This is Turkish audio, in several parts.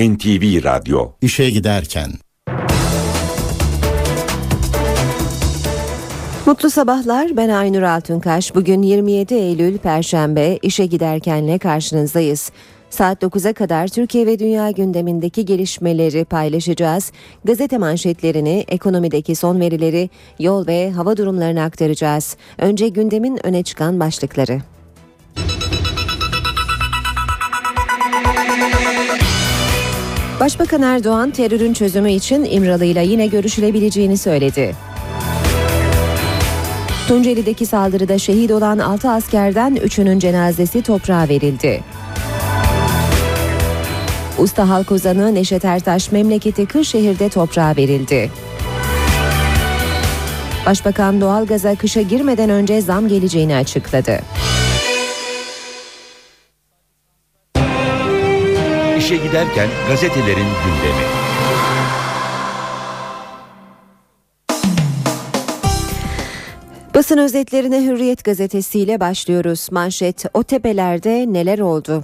NTV Radyo İşe giderken Mutlu sabahlar ben Aynur Altunkaş. Bugün 27 Eylül Perşembe işe giderkenle karşınızdayız. Saat 9'a kadar Türkiye ve dünya gündemindeki gelişmeleri paylaşacağız. Gazete manşetlerini, ekonomideki son verileri, yol ve hava durumlarını aktaracağız. Önce gündemin öne çıkan başlıkları. Başbakan Erdoğan terörün çözümü için İmralı ile yine görüşülebileceğini söyledi. Tunceli'deki saldırıda şehit olan 6 askerden 3'ünün cenazesi toprağa verildi. Usta halk ozanı Neşet Ertaş memleketi Kırşehir'de toprağa verildi. Başbakan doğalgaza kışa girmeden önce zam geleceğini açıkladı. İşe giderken gazetelerin gündemi. Basın özetlerine Hürriyet gazetesiyle başlıyoruz. Manşet o tepelerde neler oldu?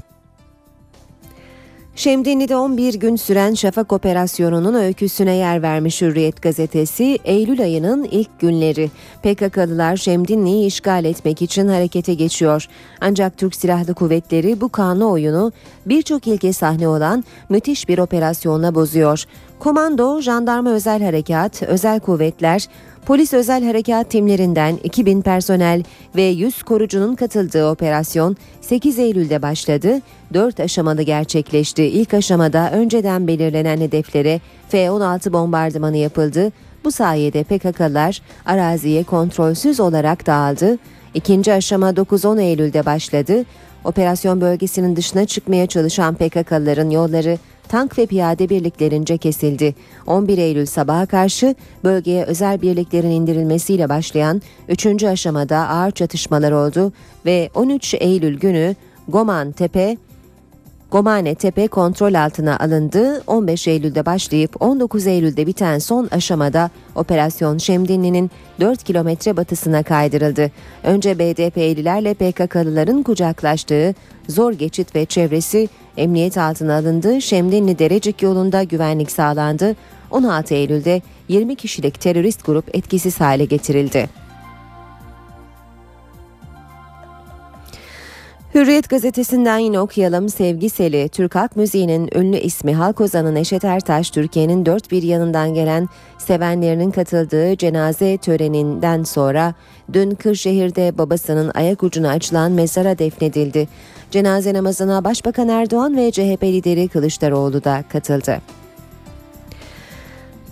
Şemdinli'de 11 gün süren Şafak operasyonunun öyküsüne yer vermiş Hürriyet gazetesi, Eylül ayının ilk günleri. PKK'lılar Şemdinli'yi işgal etmek için harekete geçiyor. Ancak Türk Silahlı Kuvvetleri bu kanlı oyunu birçok ilke sahne olan müthiş bir operasyonla bozuyor. Komando, jandarma özel harekat, özel kuvvetler, Polis özel harekat timlerinden 2000 personel ve 100 korucunun katıldığı operasyon 8 Eylül'de başladı. 4 aşamalı gerçekleşti. İlk aşamada önceden belirlenen hedeflere F-16 bombardımanı yapıldı. Bu sayede PKK'lar araziye kontrolsüz olarak dağıldı. İkinci aşama 9-10 Eylül'de başladı. Operasyon bölgesinin dışına çıkmaya çalışan PKK'ların yolları tank ve piyade birliklerince kesildi. 11 Eylül sabaha karşı bölgeye özel birliklerin indirilmesiyle başlayan 3. aşamada ağır çatışmalar oldu ve 13 Eylül günü Goman Tepe Gomane Tepe kontrol altına alındı. 15 Eylül'de başlayıp 19 Eylül'de biten son aşamada Operasyon Şemdinli'nin 4 kilometre batısına kaydırıldı. Önce BDP'lilerle PKK'lıların kucaklaştığı zor geçit ve çevresi emniyet altına alındı. Şemdinli Derecik yolunda güvenlik sağlandı. 16 Eylül'de 20 kişilik terörist grup etkisiz hale getirildi. Hürriyet gazetesinden yine okuyalım. Sevgi Seli, Türk halk müziğinin ünlü ismi halk ozanı Neşet Ertaş, Türkiye'nin dört bir yanından gelen sevenlerinin katıldığı cenaze töreninden sonra dün Kırşehir'de babasının ayak ucuna açılan mezara defnedildi. Cenaze namazına Başbakan Erdoğan ve CHP lideri Kılıçdaroğlu da katıldı.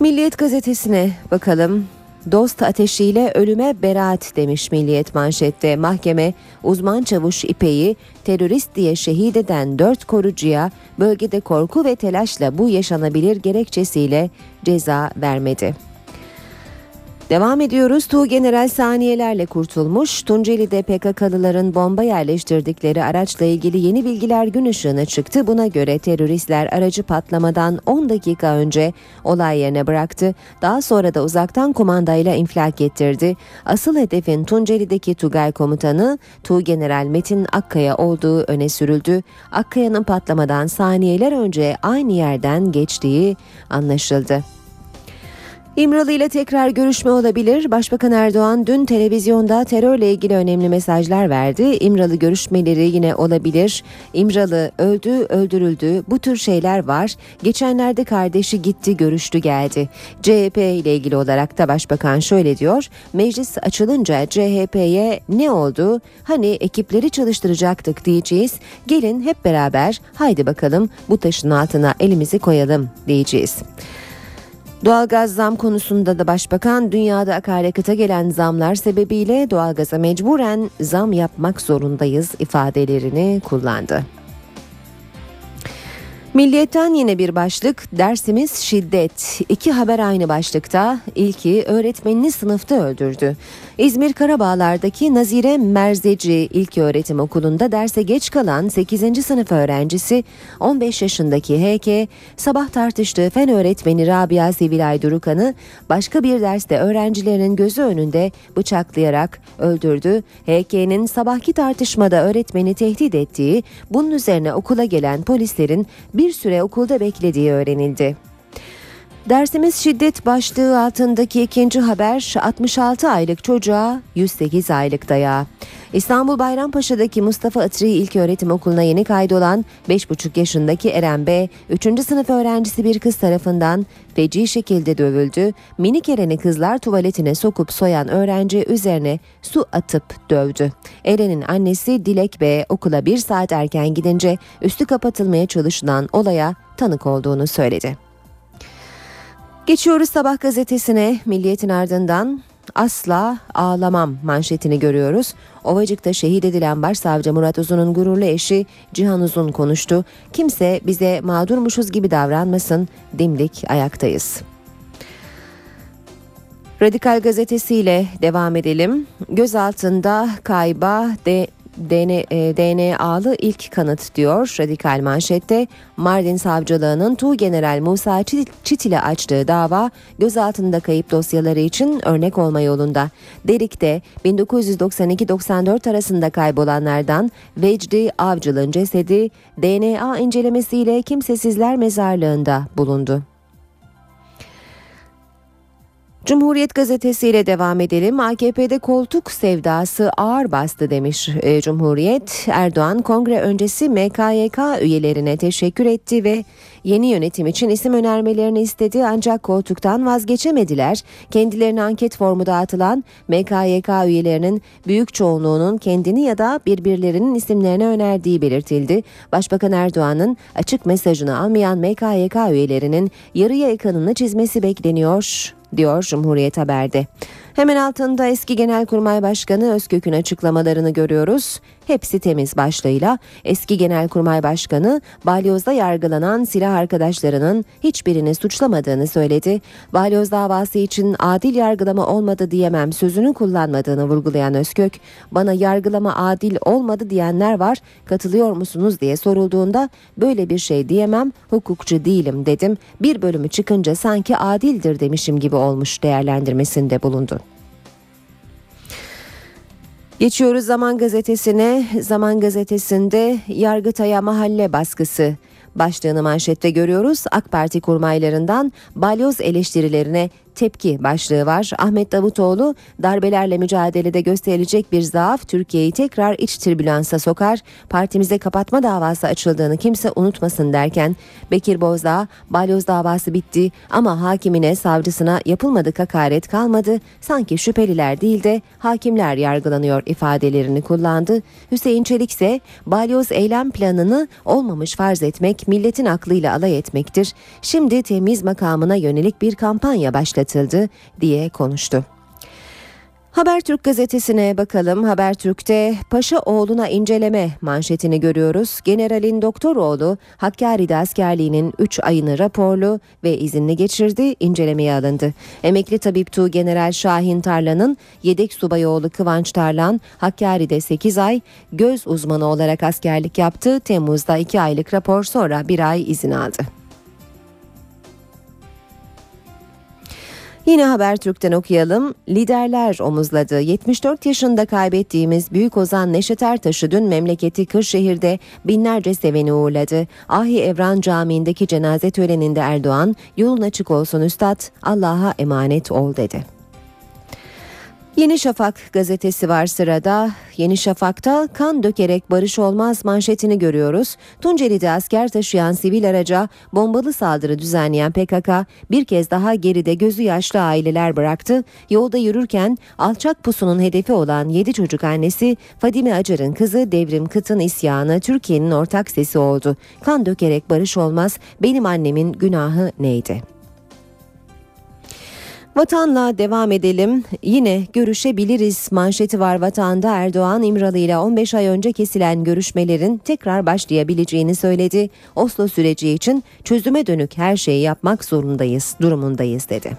Milliyet gazetesine bakalım. Dost ateşiyle ölüme beraat demiş Milliyet manşette. Mahkeme uzman çavuş İpek'i terörist diye şehit eden dört korucuya bölgede korku ve telaşla bu yaşanabilir gerekçesiyle ceza vermedi. Devam ediyoruz. Tuğ General saniyelerle kurtulmuş. Tunceli'de PKK'lıların bomba yerleştirdikleri araçla ilgili yeni bilgiler gün ışığına çıktı. Buna göre teröristler aracı patlamadan 10 dakika önce olay yerine bıraktı. Daha sonra da uzaktan kumandayla infilak ettirdi. Asıl hedefin Tunceli'deki Tugay komutanı Tuğ General Metin Akkaya olduğu öne sürüldü. Akkaya'nın patlamadan saniyeler önce aynı yerden geçtiği anlaşıldı. İmralı ile tekrar görüşme olabilir. Başbakan Erdoğan dün televizyonda terörle ilgili önemli mesajlar verdi. İmralı görüşmeleri yine olabilir. İmralı öldü, öldürüldü. Bu tür şeyler var. Geçenlerde kardeşi gitti, görüştü, geldi. CHP ile ilgili olarak da başbakan şöyle diyor. Meclis açılınca CHP'ye ne oldu? Hani ekipleri çalıştıracaktık diyeceğiz. Gelin hep beraber haydi bakalım bu taşın altına elimizi koyalım diyeceğiz. Doğalgaz zam konusunda da başbakan dünyada akaryakıta gelen zamlar sebebiyle doğalgaza mecburen zam yapmak zorundayız ifadelerini kullandı. Milliyetten yine bir başlık dersimiz şiddet. İki haber aynı başlıkta. İlki öğretmenini sınıfta öldürdü. İzmir Karabağlar'daki Nazire Merzeci İlk Öğretim Okulu'nda derse geç kalan 8. sınıf öğrencisi 15 yaşındaki HK sabah tartıştığı fen öğretmeni Rabia Sevilay Durukan'ı başka bir derste öğrencilerin gözü önünde bıçaklayarak öldürdü. HK'nin sabahki tartışmada öğretmeni tehdit ettiği bunun üzerine okula gelen polislerin bir bir süre okulda beklediği öğrenildi. Dersimiz şiddet başlığı altındaki ikinci haber 66 aylık çocuğa 108 aylık dayağı. İstanbul Bayrampaşa'daki Mustafa Atri İlköğretim Okulu'na yeni kaydolan 5,5 yaşındaki Eren B. 3. sınıf öğrencisi bir kız tarafından feci şekilde dövüldü. Minik Eren'i kızlar tuvaletine sokup soyan öğrenci üzerine su atıp dövdü. Eren'in annesi Dilek B. okula bir saat erken gidince üstü kapatılmaya çalışılan olaya tanık olduğunu söyledi. Geçiyoruz sabah gazetesine Milliyet'in ardından asla ağlamam manşetini görüyoruz. Ovacık'ta şehit edilen başsavcı Murat Uzun'un gururlu eşi Cihan Uzun konuştu. Kimse bize mağdurmuşuz gibi davranmasın dimdik ayaktayız. Radikal gazetesiyle devam edelim. Gözaltında kayba de DNA'lı e, ilk kanıt diyor radikal manşette. Mardin Savcılığı'nın Tuğ General Musa Çit ile açtığı dava gözaltında kayıp dosyaları için örnek olma yolunda. Derik'te 1992-94 arasında kaybolanlardan Vecdi Avcı'nın cesedi DNA incelemesiyle kimsesizler mezarlığında bulundu. Cumhuriyet gazetesiyle devam edelim. AKP'de koltuk sevdası ağır bastı demiş e, Cumhuriyet. Erdoğan kongre öncesi MKYK üyelerine teşekkür etti ve yeni yönetim için isim önermelerini istedi ancak koltuktan vazgeçemediler. Kendilerine anket formu dağıtılan MKYK üyelerinin büyük çoğunluğunun kendini ya da birbirlerinin isimlerini önerdiği belirtildi. Başbakan Erdoğan'ın açık mesajını almayan MKYK üyelerinin yarıya yakınını çizmesi bekleniyor diyor Cumhuriyet Haber'de. Hemen altında eski Genelkurmay Başkanı Özkök'ün açıklamalarını görüyoruz. Hepsi temiz başlığıyla eski Genelkurmay Başkanı balyozda yargılanan silah arkadaşlarının hiçbirini suçlamadığını söyledi. Balyoz davası için adil yargılama olmadı diyemem sözünü kullanmadığını vurgulayan Özkök, bana yargılama adil olmadı diyenler var katılıyor musunuz diye sorulduğunda böyle bir şey diyemem hukukçu değilim dedim. Bir bölümü çıkınca sanki adildir demişim gibi olmuş değerlendirmesinde bulundu. Geçiyoruz Zaman Gazetesi'ne. Zaman Gazetesi'nde Yargıtay'a mahalle baskısı başlığını manşette görüyoruz. AK Parti kurmaylarından balyoz eleştirilerine tepki başlığı var. Ahmet Davutoğlu darbelerle mücadelede gösterilecek bir zaaf Türkiye'yi tekrar iç tribülansa sokar. Partimize kapatma davası açıldığını kimse unutmasın derken Bekir Bozdağ balyoz davası bitti ama hakimine savcısına yapılmadık hakaret kalmadı. Sanki şüpheliler değil de hakimler yargılanıyor ifadelerini kullandı. Hüseyin Çelik ise balyoz eylem planını olmamış farz etmek milletin aklıyla alay etmektir. Şimdi temiz makamına yönelik bir kampanya başladı başlatıldı diye konuştu. Habertürk gazetesine bakalım. Habertürk'te Paşa oğluna inceleme manşetini görüyoruz. Generalin Doktoroğlu Hakkari'de askerliğinin 3 ayını raporlu ve izinli geçirdi, incelemeye alındı. Emekli tabip Tuğ General Şahin Tarlan'ın yedek subay oğlu Kıvanç Tarlan Hakkari'de 8 ay göz uzmanı olarak askerlik yaptı. Temmuz'da 2 aylık rapor sonra 1 ay izin aldı. Yine Habertürk'ten okuyalım. Liderler omuzladı. 74 yaşında kaybettiğimiz Büyük Ozan Neşet Ertaş'ı dün memleketi Kırşehir'de binlerce seveni uğurladı. Ahi Evran Camii'ndeki cenaze töreninde Erdoğan, yolun açık olsun üstad, Allah'a emanet ol dedi. Yeni Şafak gazetesi var sırada. Yeni Şafak'ta kan dökerek barış olmaz manşetini görüyoruz. Tunceli'de asker taşıyan sivil araca bombalı saldırı düzenleyen PKK bir kez daha geride gözü yaşlı aileler bıraktı. Yolda yürürken alçak pusunun hedefi olan 7 çocuk annesi Fadime Acar'ın kızı Devrim Kıt'ın isyanı Türkiye'nin ortak sesi oldu. Kan dökerek barış olmaz benim annemin günahı neydi? Vatanla devam edelim. Yine görüşebiliriz manşeti var vatanda Erdoğan İmralı ile 15 ay önce kesilen görüşmelerin tekrar başlayabileceğini söyledi. Oslo süreci için çözüme dönük her şeyi yapmak zorundayız, durumundayız dedi.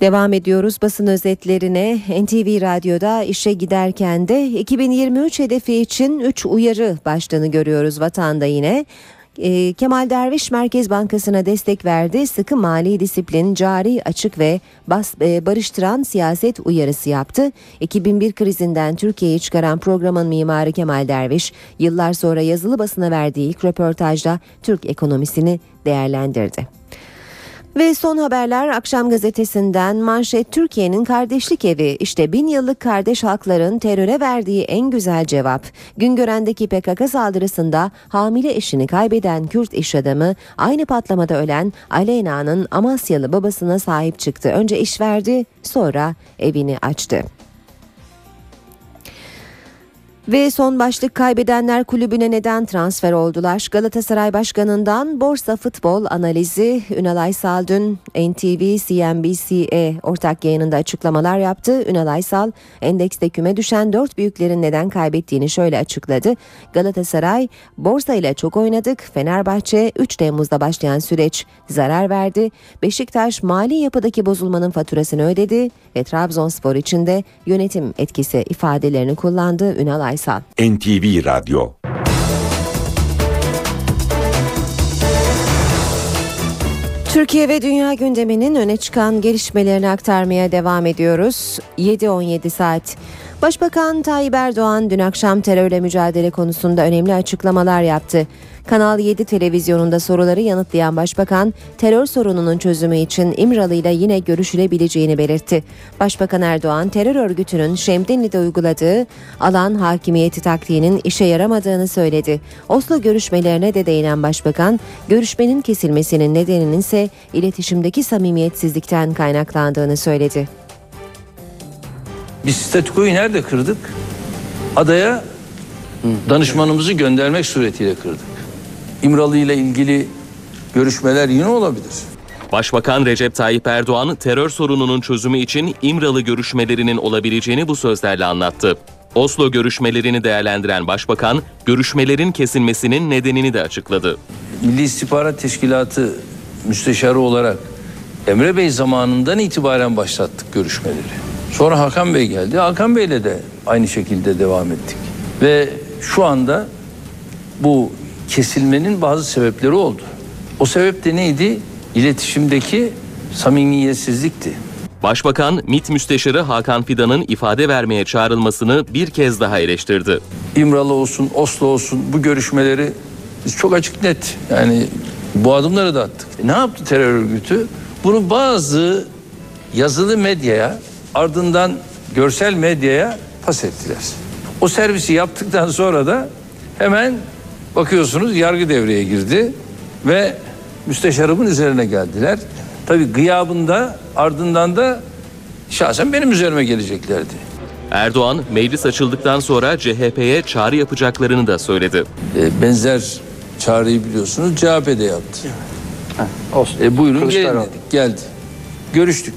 Devam ediyoruz basın özetlerine. NTV Radyo'da işe giderken de 2023 hedefi için 3 uyarı başlığını görüyoruz vatanda yine. E, Kemal Derviş Merkez Bankası'na destek verdi. Sıkı mali disiplin, cari, açık ve bas, e, barıştıran siyaset uyarısı yaptı. 2001 krizinden Türkiye'yi çıkaran programın mimarı Kemal Derviş, yıllar sonra yazılı basına verdiği ilk röportajda Türk ekonomisini değerlendirdi. Ve son haberler akşam gazetesinden manşet Türkiye'nin kardeşlik evi işte bin yıllık kardeş halkların teröre verdiği en güzel cevap. Güngören'deki PKK saldırısında hamile eşini kaybeden Kürt iş adamı aynı patlamada ölen Aleyna'nın Amasyalı babasına sahip çıktı. Önce iş verdi sonra evini açtı. Ve son başlık kaybedenler kulübüne neden transfer oldular? Galatasaray Başkanı'ndan borsa futbol analizi Ünal Aysal dün NTV CNBC'e ortak yayınında açıklamalar yaptı. Ünal Aysal endekste küme düşen dört büyüklerin neden kaybettiğini şöyle açıkladı. Galatasaray borsa ile çok oynadık. Fenerbahçe 3 Temmuz'da başlayan süreç zarar verdi. Beşiktaş mali yapıdaki bozulmanın faturasını ödedi ve Trabzonspor için de yönetim etkisi ifadelerini kullandı Ünal Aysal. Aysal. NTV Radyo Türkiye ve dünya gündeminin öne çıkan gelişmelerini aktarmaya devam ediyoruz. 7-17 saat. Başbakan Tayyip Erdoğan dün akşam terörle mücadele konusunda önemli açıklamalar yaptı. Kanal 7 televizyonunda soruları yanıtlayan Başbakan, terör sorununun çözümü için İmralı ile yine görüşülebileceğini belirtti. Başbakan Erdoğan, terör örgütünün Şemdinli'de uyguladığı alan hakimiyeti taktiğinin işe yaramadığını söyledi. Oslo görüşmelerine de değinen Başbakan, görüşmenin kesilmesinin nedeninin ise iletişimdeki samimiyetsizlikten kaynaklandığını söyledi. Biz statükoyu nerede kırdık? Adaya danışmanımızı göndermek suretiyle kırdık. İmralı ile ilgili görüşmeler yine olabilir. Başbakan Recep Tayyip Erdoğan terör sorununun çözümü için İmralı görüşmelerinin olabileceğini bu sözlerle anlattı. Oslo görüşmelerini değerlendiren Başbakan, görüşmelerin kesilmesinin nedenini de açıkladı. Milli İstihbarat Teşkilatı müsteşarı olarak Emre Bey zamanından itibaren başlattık görüşmeleri. Sonra Hakan Bey geldi. Hakan Bey'le de aynı şekilde devam ettik. Ve şu anda bu kesilmenin bazı sebepleri oldu. O sebep de neydi? İletişimdeki samimiyetsizlikti. Başbakan MİT Müsteşarı Hakan Fidan'ın ifade vermeye çağrılmasını bir kez daha eleştirdi. İmralı olsun, Oslo olsun bu görüşmeleri biz çok açık net yani bu adımları da attık. Ne yaptı terör örgütü? Bunu bazı yazılı medyaya ardından görsel medyaya pas ettiler. O servisi yaptıktan sonra da hemen Bakıyorsunuz yargı devreye girdi ve müsteşarımın üzerine geldiler. Tabi gıyabında ardından da şahsen benim üzerime geleceklerdi. Erdoğan meclis açıldıktan sonra CHP'ye çağrı yapacaklarını da söyledi. E, benzer çağrıyı biliyorsunuz CHP'de yaptı. E, buyurun gelin dedik. Geldi. Görüştük.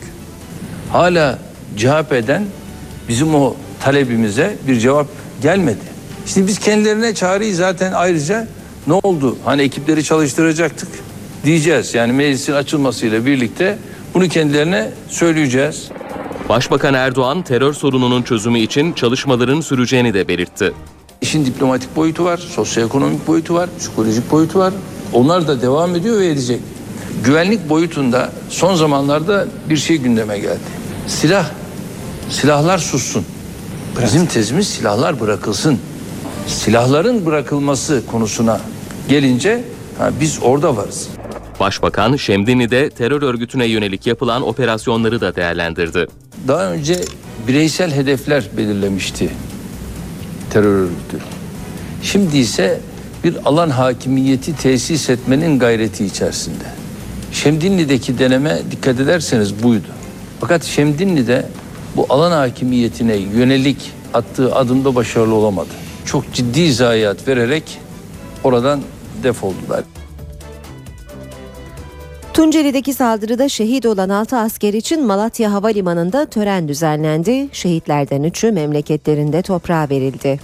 Hala CHP'den bizim o talebimize bir cevap gelmedi. Şimdi biz kendilerine çağrıyı zaten ayrıca ne oldu? Hani ekipleri çalıştıracaktık diyeceğiz. Yani meclisin açılmasıyla birlikte bunu kendilerine söyleyeceğiz. Başbakan Erdoğan terör sorununun çözümü için çalışmaların süreceğini de belirtti. İşin diplomatik boyutu var, sosyoekonomik boyutu var, psikolojik boyutu var. Onlar da devam ediyor ve edecek. Güvenlik boyutunda son zamanlarda bir şey gündeme geldi. Silah, silahlar sussun. Bizim tezimiz silahlar bırakılsın silahların bırakılması konusuna gelince ha, biz orada varız. Başbakan Şemdinli'de terör örgütüne yönelik yapılan operasyonları da değerlendirdi. Daha önce bireysel hedefler belirlemişti terör örgütü. Şimdi ise bir alan hakimiyeti tesis etmenin gayreti içerisinde. Şemdinli'deki deneme dikkat ederseniz buydu. Fakat Şemdinli'de bu alan hakimiyetine yönelik attığı adımda başarılı olamadı çok ciddi zayiat vererek oradan defoldular. Tunceli'deki saldırıda şehit olan 6 asker için Malatya Havalimanı'nda tören düzenlendi. Şehitlerden 3'ü memleketlerinde toprağa verildi.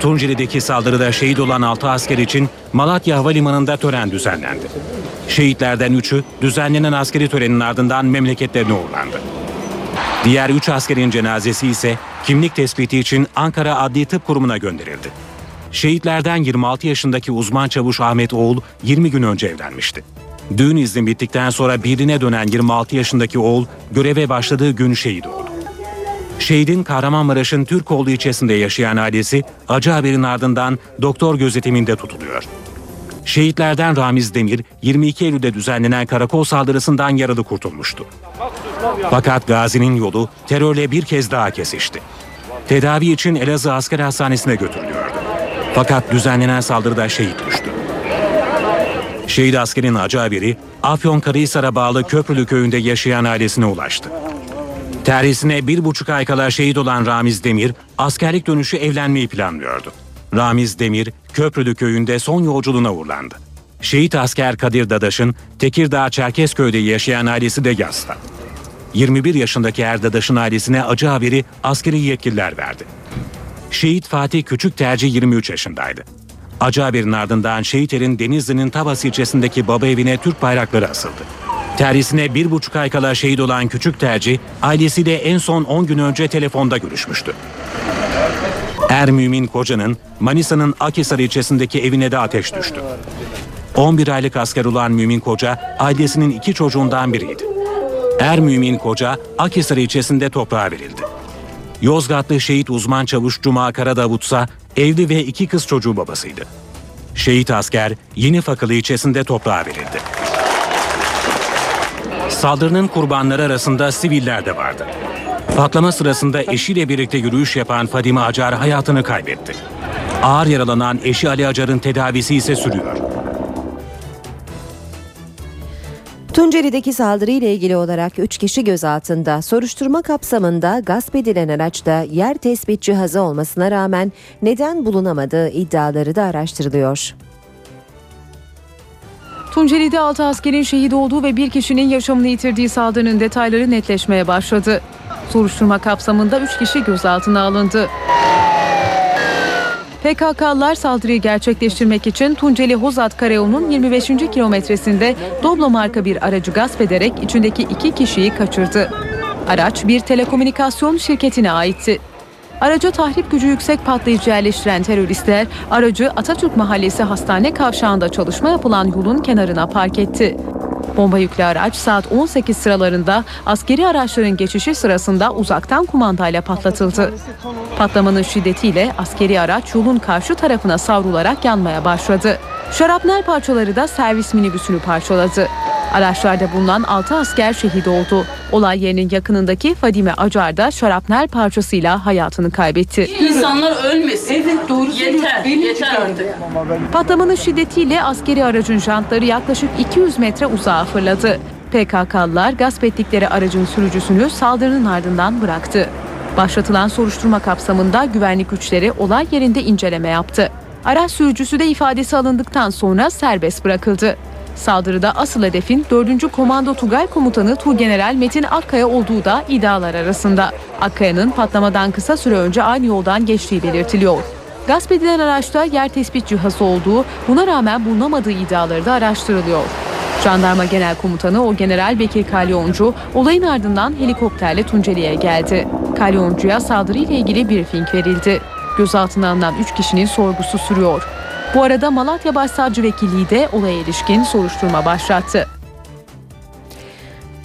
Tunceli'deki saldırıda şehit olan 6 asker için Malatya Havalimanı'nda tören düzenlendi. Şehitlerden 3'ü düzenlenen askeri törenin ardından memleketlerine uğurlandı. Diğer 3 askerin cenazesi ise kimlik tespiti için Ankara Adli Tıp Kurumu'na gönderildi. Şehitlerden 26 yaşındaki uzman çavuş Ahmet Oğul 20 gün önce evlenmişti. Düğün izni bittikten sonra birine dönen 26 yaşındaki oğul göreve başladığı gün şehit oldu. Şehidin Kahramanmaraş'ın Türkoğlu ilçesinde yaşayan ailesi acı haberin ardından doktor gözetiminde tutuluyor. Şehitlerden Ramiz Demir 22 Eylül'de düzenlenen karakol saldırısından yaralı kurtulmuştu. Fakat Gazi'nin yolu terörle bir kez daha kesişti. Tedavi için Elazığ Asker Hastanesi'ne götürülüyordu. Fakat düzenlenen saldırıda şehit düştü. Şehit askerin acı haberi Afyonkarahisar'a bağlı Köprülü köyünde yaşayan ailesine ulaştı. Terhisine bir buçuk ay kala şehit olan Ramiz Demir, askerlik dönüşü evlenmeyi planlıyordu. Ramiz Demir, Köprülü köyünde son yolculuğuna uğurlandı. Şehit asker Kadir Dadaş'ın Tekirdağ Çerkezköy'de yaşayan ailesi de Yas'ta. 21 yaşındaki Erdadaş'ın ailesine acı haberi askeri yetkililer verdi. Şehit Fatih Küçük Tercih 23 yaşındaydı. Acı haberin ardından Şehiter'in Denizli'nin Tavas ilçesindeki baba evine Türk bayrakları asıldı. Terhisine bir buçuk ay kala şehit olan Küçük Tercih, ailesiyle en son 10 gün önce telefonda görüşmüştü. Er Mümin Koca'nın Manisa'nın Akhisar ilçesindeki evine de ateş düştü. 11 aylık asker olan Mümin Koca, ailesinin iki çocuğundan biriydi. Er Mümin Koca, Akhisar ilçesinde toprağa verildi. Yozgatlı şehit uzman çavuş Cuma Karadavut ise evli ve iki kız çocuğu babasıydı. Şehit asker Yeni Fakılı ilçesinde toprağa verildi. Saldırının kurbanları arasında siviller de vardı. Patlama sırasında eşiyle birlikte yürüyüş yapan Fadime Acar hayatını kaybetti. Ağır yaralanan eşi Ali Acar'ın tedavisi ise sürüyor. Tunceli'deki saldırı ile ilgili olarak 3 kişi gözaltında. Soruşturma kapsamında gasp edilen araçta yer tespit cihazı olmasına rağmen neden bulunamadığı iddiaları da araştırılıyor. Tunceli'de 6 askerin şehit olduğu ve bir kişinin yaşamını yitirdiği saldırının detayları netleşmeye başladı. Soruşturma kapsamında 3 kişi gözaltına alındı. PKK'lılar saldırıyı gerçekleştirmek için Tunceli Hozat Karayolu'nun 25. kilometresinde Doblo marka bir aracı gasp ederek içindeki iki kişiyi kaçırdı. Araç bir telekomünikasyon şirketine aitti. Araca tahrip gücü yüksek patlayıcı yerleştiren teröristler aracı Atatürk Mahallesi hastane kavşağında çalışma yapılan yolun kenarına park etti. Bomba yüklü araç saat 18 sıralarında askeri araçların geçişi sırasında uzaktan kumandayla patlatıldı. Patlamanın şiddetiyle askeri araç yolun karşı tarafına savrularak yanmaya başladı. Şarapnel parçaları da servis minibüsünü parçaladı. Araçlarda bulunan 6 asker şehit oldu. Olay yerinin yakınındaki Fadime Acar da şarapnel parçasıyla hayatını kaybetti. İnsanlar ölmesin. Evet doğru Yeter, yeter artık. Patlamanın şiddetiyle askeri aracın jantları yaklaşık 200 metre uzağa fırladı. PKK'lılar gasp ettikleri aracın sürücüsünü saldırının ardından bıraktı. Başlatılan soruşturma kapsamında güvenlik güçleri olay yerinde inceleme yaptı. Araç sürücüsü de ifadesi alındıktan sonra serbest bırakıldı. Saldırıda asıl hedefin 4. Komando Tugay Komutanı Turgeneral Metin Akkaya olduğu da iddialar arasında. Akkaya'nın patlamadan kısa süre önce aynı yoldan geçtiği belirtiliyor. Gasp edilen araçta yer tespit cihazı olduğu, buna rağmen bulunamadığı iddiaları da araştırılıyor. Jandarma Genel Komutanı o General Bekir Kalyoncu olayın ardından helikopterle Tunceli'ye geldi. Kalyoncu'ya saldırıyla ilgili briefing verildi. Gözaltına alınan 3 kişinin sorgusu sürüyor. Bu arada Malatya Başsavcı Vekilliği de olaya ilişkin soruşturma başlattı.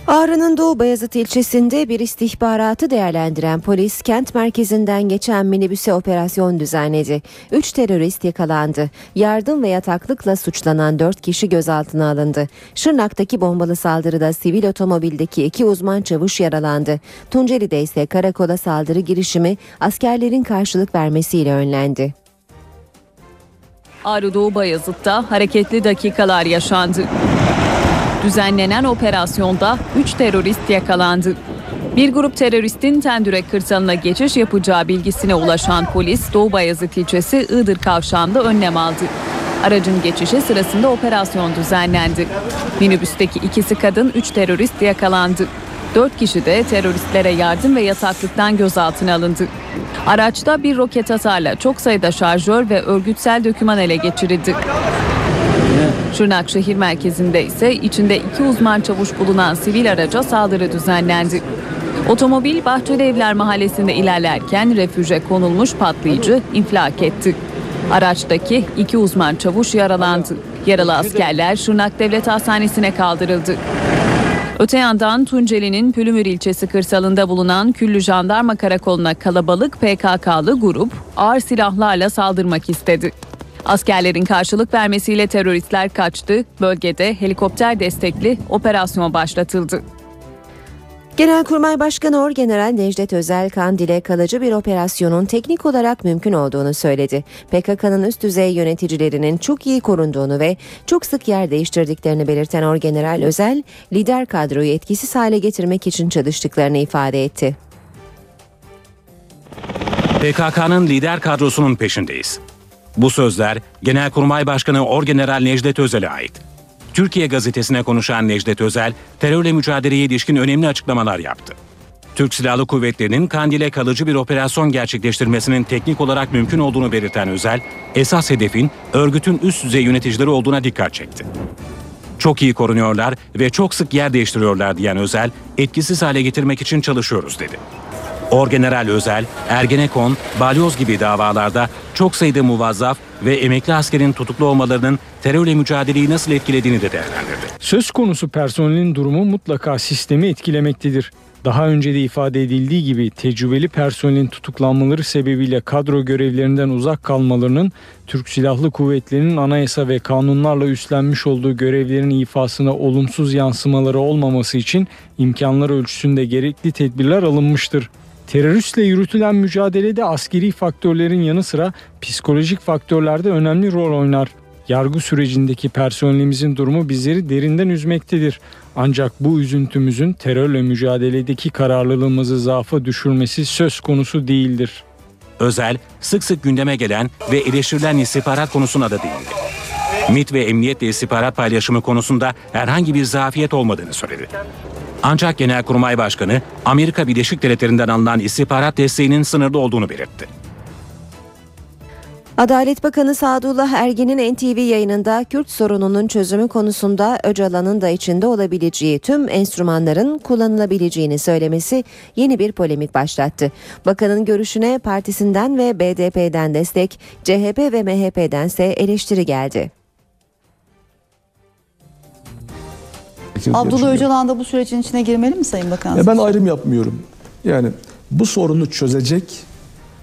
Ağrı'nın Doğu Bayazıt ilçesinde bir istihbaratı değerlendiren polis kent merkezinden geçen minibüse operasyon düzenledi. Üç terörist yakalandı. Yardım ve yataklıkla suçlanan dört kişi gözaltına alındı. Şırnak'taki bombalı saldırıda sivil otomobildeki iki uzman çavuş yaralandı. Tunceli'de ise karakola saldırı girişimi askerlerin karşılık vermesiyle önlendi. Ağrı Doğu Bayazıt'ta hareketli dakikalar yaşandı. Düzenlenen operasyonda 3 terörist yakalandı. Bir grup teröristin Tendürek kırsalına geçiş yapacağı bilgisine ulaşan polis Doğu Bayazıt ilçesi Iğdır kavşağında önlem aldı. Aracın geçişi sırasında operasyon düzenlendi. Minibüsteki ikisi kadın 3 terörist yakalandı. 4 kişi de teröristlere yardım ve yataklıktan gözaltına alındı. Araçta bir roket atarla çok sayıda şarjör ve örgütsel döküman ele geçirildi. Şırnak şehir merkezinde ise içinde iki uzman çavuş bulunan sivil araca saldırı düzenlendi. Otomobil Bahçeli Evler mahallesinde ilerlerken refüje konulmuş patlayıcı infilak etti. Araçtaki iki uzman çavuş yaralandı. Yaralı askerler Şırnak Devlet Hastanesi'ne kaldırıldı. Öte yandan Tunceli'nin Pülümür ilçesi kırsalında bulunan Küllü Jandarma Karakolu'na kalabalık PKK'lı grup ağır silahlarla saldırmak istedi. Askerlerin karşılık vermesiyle teröristler kaçtı. Bölgede helikopter destekli operasyon başlatıldı. Genelkurmay Başkanı Orgeneral Necdet Özel Kandil'e kalıcı bir operasyonun teknik olarak mümkün olduğunu söyledi. PKK'nın üst düzey yöneticilerinin çok iyi korunduğunu ve çok sık yer değiştirdiklerini belirten Orgeneral Özel, lider kadroyu etkisiz hale getirmek için çalıştıklarını ifade etti. PKK'nın lider kadrosunun peşindeyiz. Bu sözler Genelkurmay Başkanı Orgeneral Necdet Özel'e ait. Türkiye gazetesine konuşan Necdet Özel, terörle mücadeleye ilişkin önemli açıklamalar yaptı. Türk Silahlı Kuvvetleri'nin Kandil'e kalıcı bir operasyon gerçekleştirmesinin teknik olarak mümkün olduğunu belirten Özel, esas hedefin örgütün üst düzey yöneticileri olduğuna dikkat çekti. Çok iyi korunuyorlar ve çok sık yer değiştiriyorlar diyen Özel, etkisiz hale getirmek için çalışıyoruz dedi. Orgeneral Özel, Ergenekon, Balyoz gibi davalarda çok sayıda muvazzaf ve emekli askerin tutuklu olmalarının terörle mücadeleyi nasıl etkilediğini de değerlendirdi. Söz konusu personelin durumu mutlaka sistemi etkilemektedir. Daha önce de ifade edildiği gibi tecrübeli personelin tutuklanmaları sebebiyle kadro görevlerinden uzak kalmalarının Türk Silahlı Kuvvetleri'nin anayasa ve kanunlarla üstlenmiş olduğu görevlerin ifasına olumsuz yansımaları olmaması için imkanlar ölçüsünde gerekli tedbirler alınmıştır. Teröristle yürütülen mücadelede askeri faktörlerin yanı sıra psikolojik faktörler de önemli rol oynar. Yargı sürecindeki personelimizin durumu bizleri derinden üzmektedir. Ancak bu üzüntümüzün terörle mücadeledeki kararlılığımızı zaafa düşürmesi söz konusu değildir. Özel, sık sık gündeme gelen ve eleştirilen istihbarat konusuna da değindi. MİT ve emniyetle istihbarat paylaşımı konusunda herhangi bir zafiyet olmadığını söyledi. Ancak Genelkurmay Başkanı Amerika Birleşik Devletleri'nden alınan istihbarat desteğinin sınırlı olduğunu belirtti. Adalet Bakanı Sadullah Ergin'in NTV yayınında Kürt sorununun çözümü konusunda Öcalan'ın da içinde olabileceği tüm enstrümanların kullanılabileceğini söylemesi yeni bir polemik başlattı. Bakanın görüşüne partisinden ve BDP'den destek, CHP ve MHP'dense eleştiri geldi. Abdullah Öcalan da bu sürecin içine girmeli mi Sayın Bakan? Ya ben ayrım yapmıyorum. Yani bu sorunu çözecek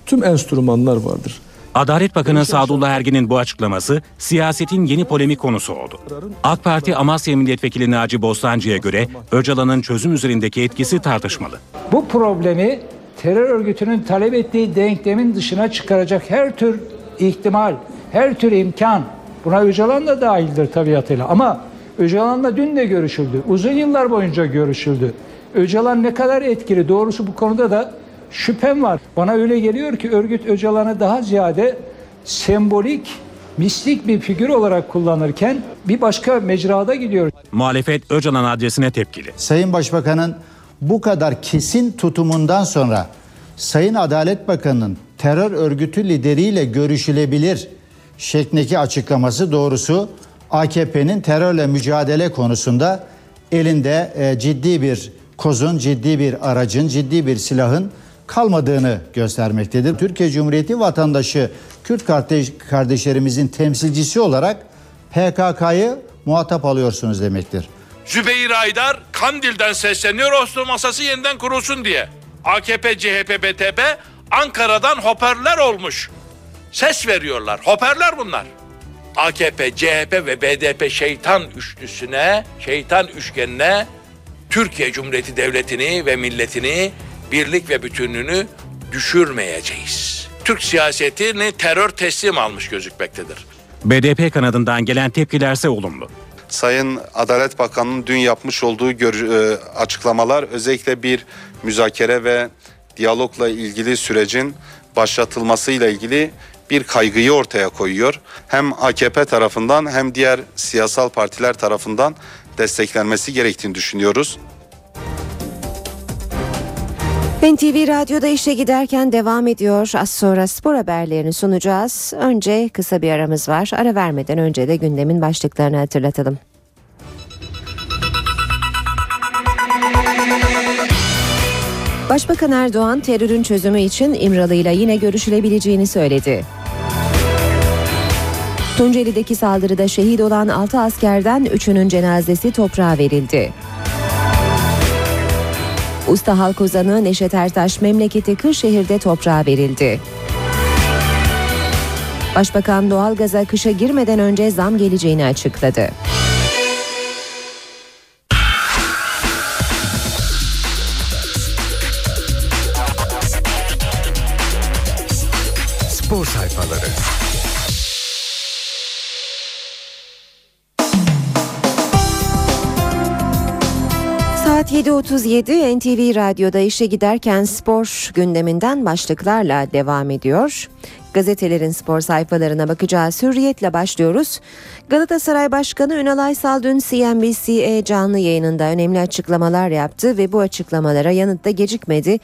tüm enstrümanlar vardır. Adalet Bakanı Sadullah Ergin'in bu açıklaması siyasetin yeni polemik konusu oldu. AK Parti Amasya Milletvekili Naci Bostancı'ya göre Öcalan'ın çözüm üzerindeki etkisi tartışmalı. Bu problemi terör örgütünün talep ettiği denklemin dışına çıkaracak her tür ihtimal, her tür imkan buna Öcalan da dahildir tabiatıyla ama Öcalan'la dün de görüşüldü. Uzun yıllar boyunca görüşüldü. Öcalan ne kadar etkili doğrusu bu konuda da şüphem var. Bana öyle geliyor ki örgüt Öcalan'ı daha ziyade sembolik, mistik bir figür olarak kullanırken bir başka mecrada gidiyor. Muhalefet Öcalan adresine tepkili. Sayın Başbakan'ın bu kadar kesin tutumundan sonra Sayın Adalet Bakanı'nın terör örgütü lideriyle görüşülebilir şeklindeki açıklaması doğrusu AKP'nin terörle mücadele konusunda elinde e, ciddi bir kozun, ciddi bir aracın, ciddi bir silahın kalmadığını göstermektedir. Türkiye Cumhuriyeti vatandaşı Kürt kardeş, kardeşlerimizin temsilcisi olarak PKK'yı muhatap alıyorsunuz demektir. Zübeyir Aydar Kandil'den sesleniyor Oslo masası yeniden kurulsun diye. AKP, CHP, BTP Ankara'dan hoparlör olmuş. Ses veriyorlar. Hoparlör bunlar. AKP, CHP ve BDP şeytan üçlüsüne, şeytan üçgenine Türkiye Cumhuriyeti Devleti'ni ve milletini birlik ve bütünlüğünü düşürmeyeceğiz. Türk siyasetini terör teslim almış gözükmektedir. BDP kanadından gelen tepkilerse olumlu. Sayın Adalet Bakanı'nın dün yapmış olduğu gör, e, açıklamalar özellikle bir müzakere ve diyalogla ilgili sürecin başlatılmasıyla ilgili bir kaygıyı ortaya koyuyor. Hem AKP tarafından hem diğer siyasal partiler tarafından desteklenmesi gerektiğini düşünüyoruz. NTV Radyo'da işe giderken devam ediyor. Az sonra spor haberlerini sunacağız. Önce kısa bir aramız var. Ara vermeden önce de gündemin başlıklarını hatırlatalım. Başbakan Erdoğan terörün çözümü için İmralı'yla yine görüşülebileceğini söyledi. Tunceli'deki saldırıda şehit olan 6 askerden 3'ünün cenazesi toprağa verildi. Usta halk ozanı Neşet Ertaş memleketi Kırşehir'de toprağa verildi. Başbakan doğalgaza kışa girmeden önce zam geleceğini açıkladı. 7.37 NTV Radyo'da işe giderken spor gündeminden başlıklarla devam ediyor. Gazetelerin spor sayfalarına bakacağız. Hürriyetle başlıyoruz. Galatasaray Başkanı Ünal Aysal dün CNBC canlı yayınında önemli açıklamalar yaptı ve bu açıklamalara yanıtta gecikmedi.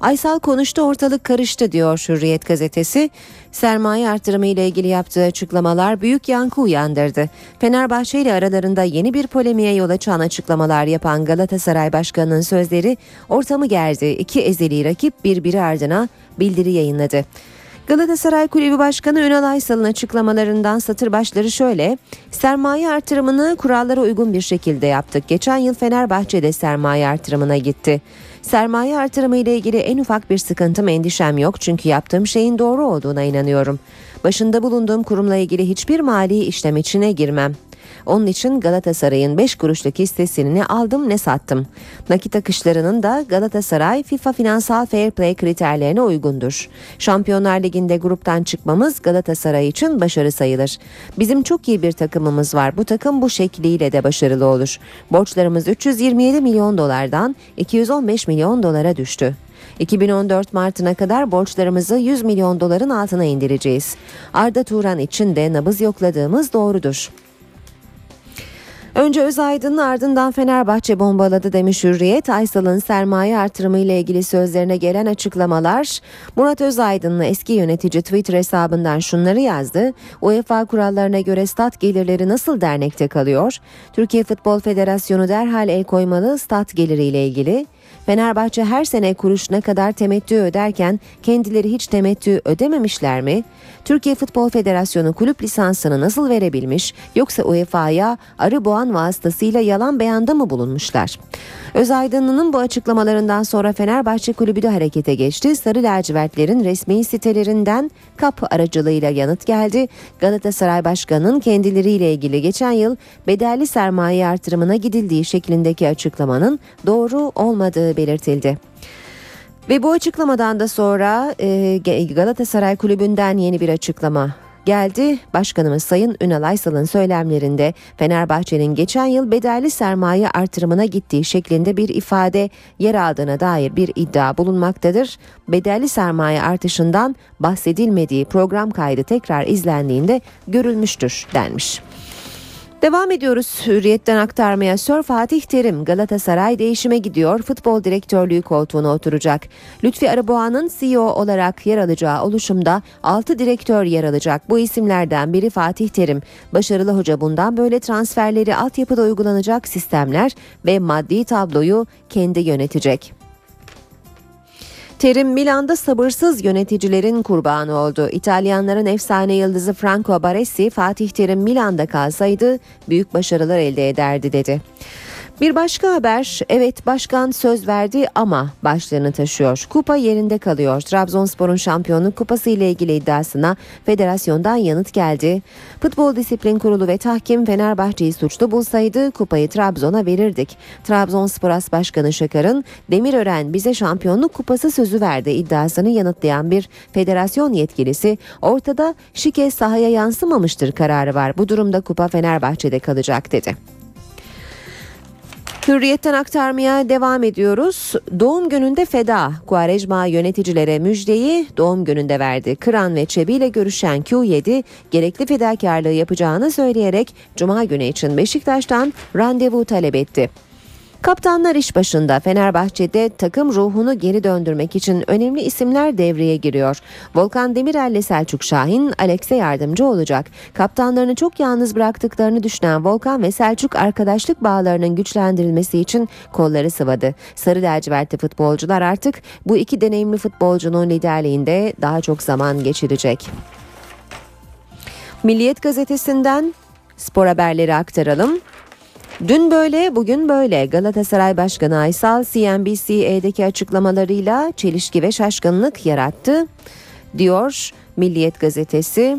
Aysal konuştu ortalık karıştı diyor Hürriyet gazetesi. Sermaye artırımı ile ilgili yaptığı açıklamalar büyük yankı uyandırdı. Fenerbahçe ile aralarında yeni bir polemiğe yol açan açıklamalar yapan Galatasaray Başkanı'nın sözleri ortamı gerdi. İki ezeli rakip birbiri ardına bildiri yayınladı. Galatasaray Kulübü Başkanı Ünal Aysal'ın açıklamalarından satır başları şöyle. Sermaye artırımını kurallara uygun bir şekilde yaptık. Geçen yıl Fenerbahçe'de sermaye artırımına gitti. Sermaye artırımı ile ilgili en ufak bir sıkıntım endişem yok çünkü yaptığım şeyin doğru olduğuna inanıyorum. Başında bulunduğum kurumla ilgili hiçbir mali işlem içine girmem. Onun için Galatasaray'ın 5 kuruşluk hissesini ne aldım ne sattım. Nakit akışlarının da Galatasaray FIFA finansal fair play kriterlerine uygundur. Şampiyonlar Ligi'nde gruptan çıkmamız Galatasaray için başarı sayılır. Bizim çok iyi bir takımımız var. Bu takım bu şekliyle de başarılı olur. Borçlarımız 327 milyon dolardan 215 milyon dolara düştü. 2014 Mart'ına kadar borçlarımızı 100 milyon doların altına indireceğiz. Arda Turan için de nabız yokladığımız doğrudur. Önce Özaydın'ın ardından Fenerbahçe bombaladı demiş Hürriyet. Aysal'ın sermaye artırımı ile ilgili sözlerine gelen açıklamalar. Murat Özaydın'la eski yönetici Twitter hesabından şunları yazdı. UEFA kurallarına göre stat gelirleri nasıl dernekte kalıyor? Türkiye Futbol Federasyonu derhal el koymalı stat geliriyle ilgili. Fenerbahçe her sene kuruş ne kadar temettü öderken kendileri hiç temettü ödememişler mi? Türkiye Futbol Federasyonu kulüp lisansını nasıl verebilmiş yoksa UEFA'ya arı boğan vasıtasıyla yalan beyanda mı bulunmuşlar? Özaydınlı'nın bu açıklamalarından sonra Fenerbahçe kulübü de harekete geçti. Sarı lacivertlerin resmi sitelerinden kap aracılığıyla yanıt geldi. Galatasaray Başkanı'nın kendileriyle ilgili geçen yıl bedelli sermaye artırımına gidildiği şeklindeki açıklamanın doğru olmadığı belirtildi. Ve bu açıklamadan da sonra e, Galatasaray Kulübü'nden yeni bir açıklama geldi. Başkanımız Sayın Ünal Aysal'ın söylemlerinde Fenerbahçe'nin geçen yıl bedelli sermaye artırımına gittiği şeklinde bir ifade yer aldığına dair bir iddia bulunmaktadır. Bedelli sermaye artışından bahsedilmediği program kaydı tekrar izlendiğinde görülmüştür denmiş. Devam ediyoruz Hürriyet'ten aktarmaya. Sir Fatih Terim Galatasaray değişime gidiyor. Futbol direktörlüğü koltuğuna oturacak. Lütfi Arıboğan'ın CEO olarak yer alacağı oluşumda 6 direktör yer alacak. Bu isimlerden biri Fatih Terim. Başarılı hoca bundan böyle transferleri altyapıda uygulanacak sistemler ve maddi tabloyu kendi yönetecek. Terim Milan'da sabırsız yöneticilerin kurbanı oldu. İtalyanların efsane yıldızı Franco Baresi Fatih Terim Milan'da kalsaydı büyük başarılar elde ederdi dedi. Bir başka haber, evet başkan söz verdi ama başlığını taşıyor. Kupa yerinde kalıyor. Trabzonspor'un şampiyonluk kupası ile ilgili iddiasına federasyondan yanıt geldi. Futbol Disiplin Kurulu ve tahkim Fenerbahçe'yi suçlu bulsaydı kupayı Trabzon'a verirdik. Trabzonspor As Başkanı Şakar'ın Demirören bize şampiyonluk kupası sözü verdi iddiasını yanıtlayan bir federasyon yetkilisi ortada şike sahaya yansımamıştır kararı var. Bu durumda kupa Fenerbahçe'de kalacak dedi. Hürriyetten aktarmaya devam ediyoruz. Doğum gününde feda. Kuarejma yöneticilere müjdeyi doğum gününde verdi. Kıran ve Çebi ile görüşen Q7 gerekli fedakarlığı yapacağını söyleyerek Cuma günü için Beşiktaş'tan randevu talep etti. Kaptanlar iş başında Fenerbahçe'de takım ruhunu geri döndürmek için önemli isimler devreye giriyor. Volkan Demirel ile Selçuk Şahin Alex'e yardımcı olacak. Kaptanlarını çok yalnız bıraktıklarını düşünen Volkan ve Selçuk arkadaşlık bağlarının güçlendirilmesi için kolları sıvadı. Sarı lacivertli futbolcular artık bu iki deneyimli futbolcunun liderliğinde daha çok zaman geçirecek. Milliyet gazetesinden spor haberleri aktaralım. Dün böyle, bugün böyle. Galatasaray Başkanı Aysal CNBC'deki açıklamalarıyla çelişki ve şaşkınlık yarattı, diyor Milliyet gazetesi.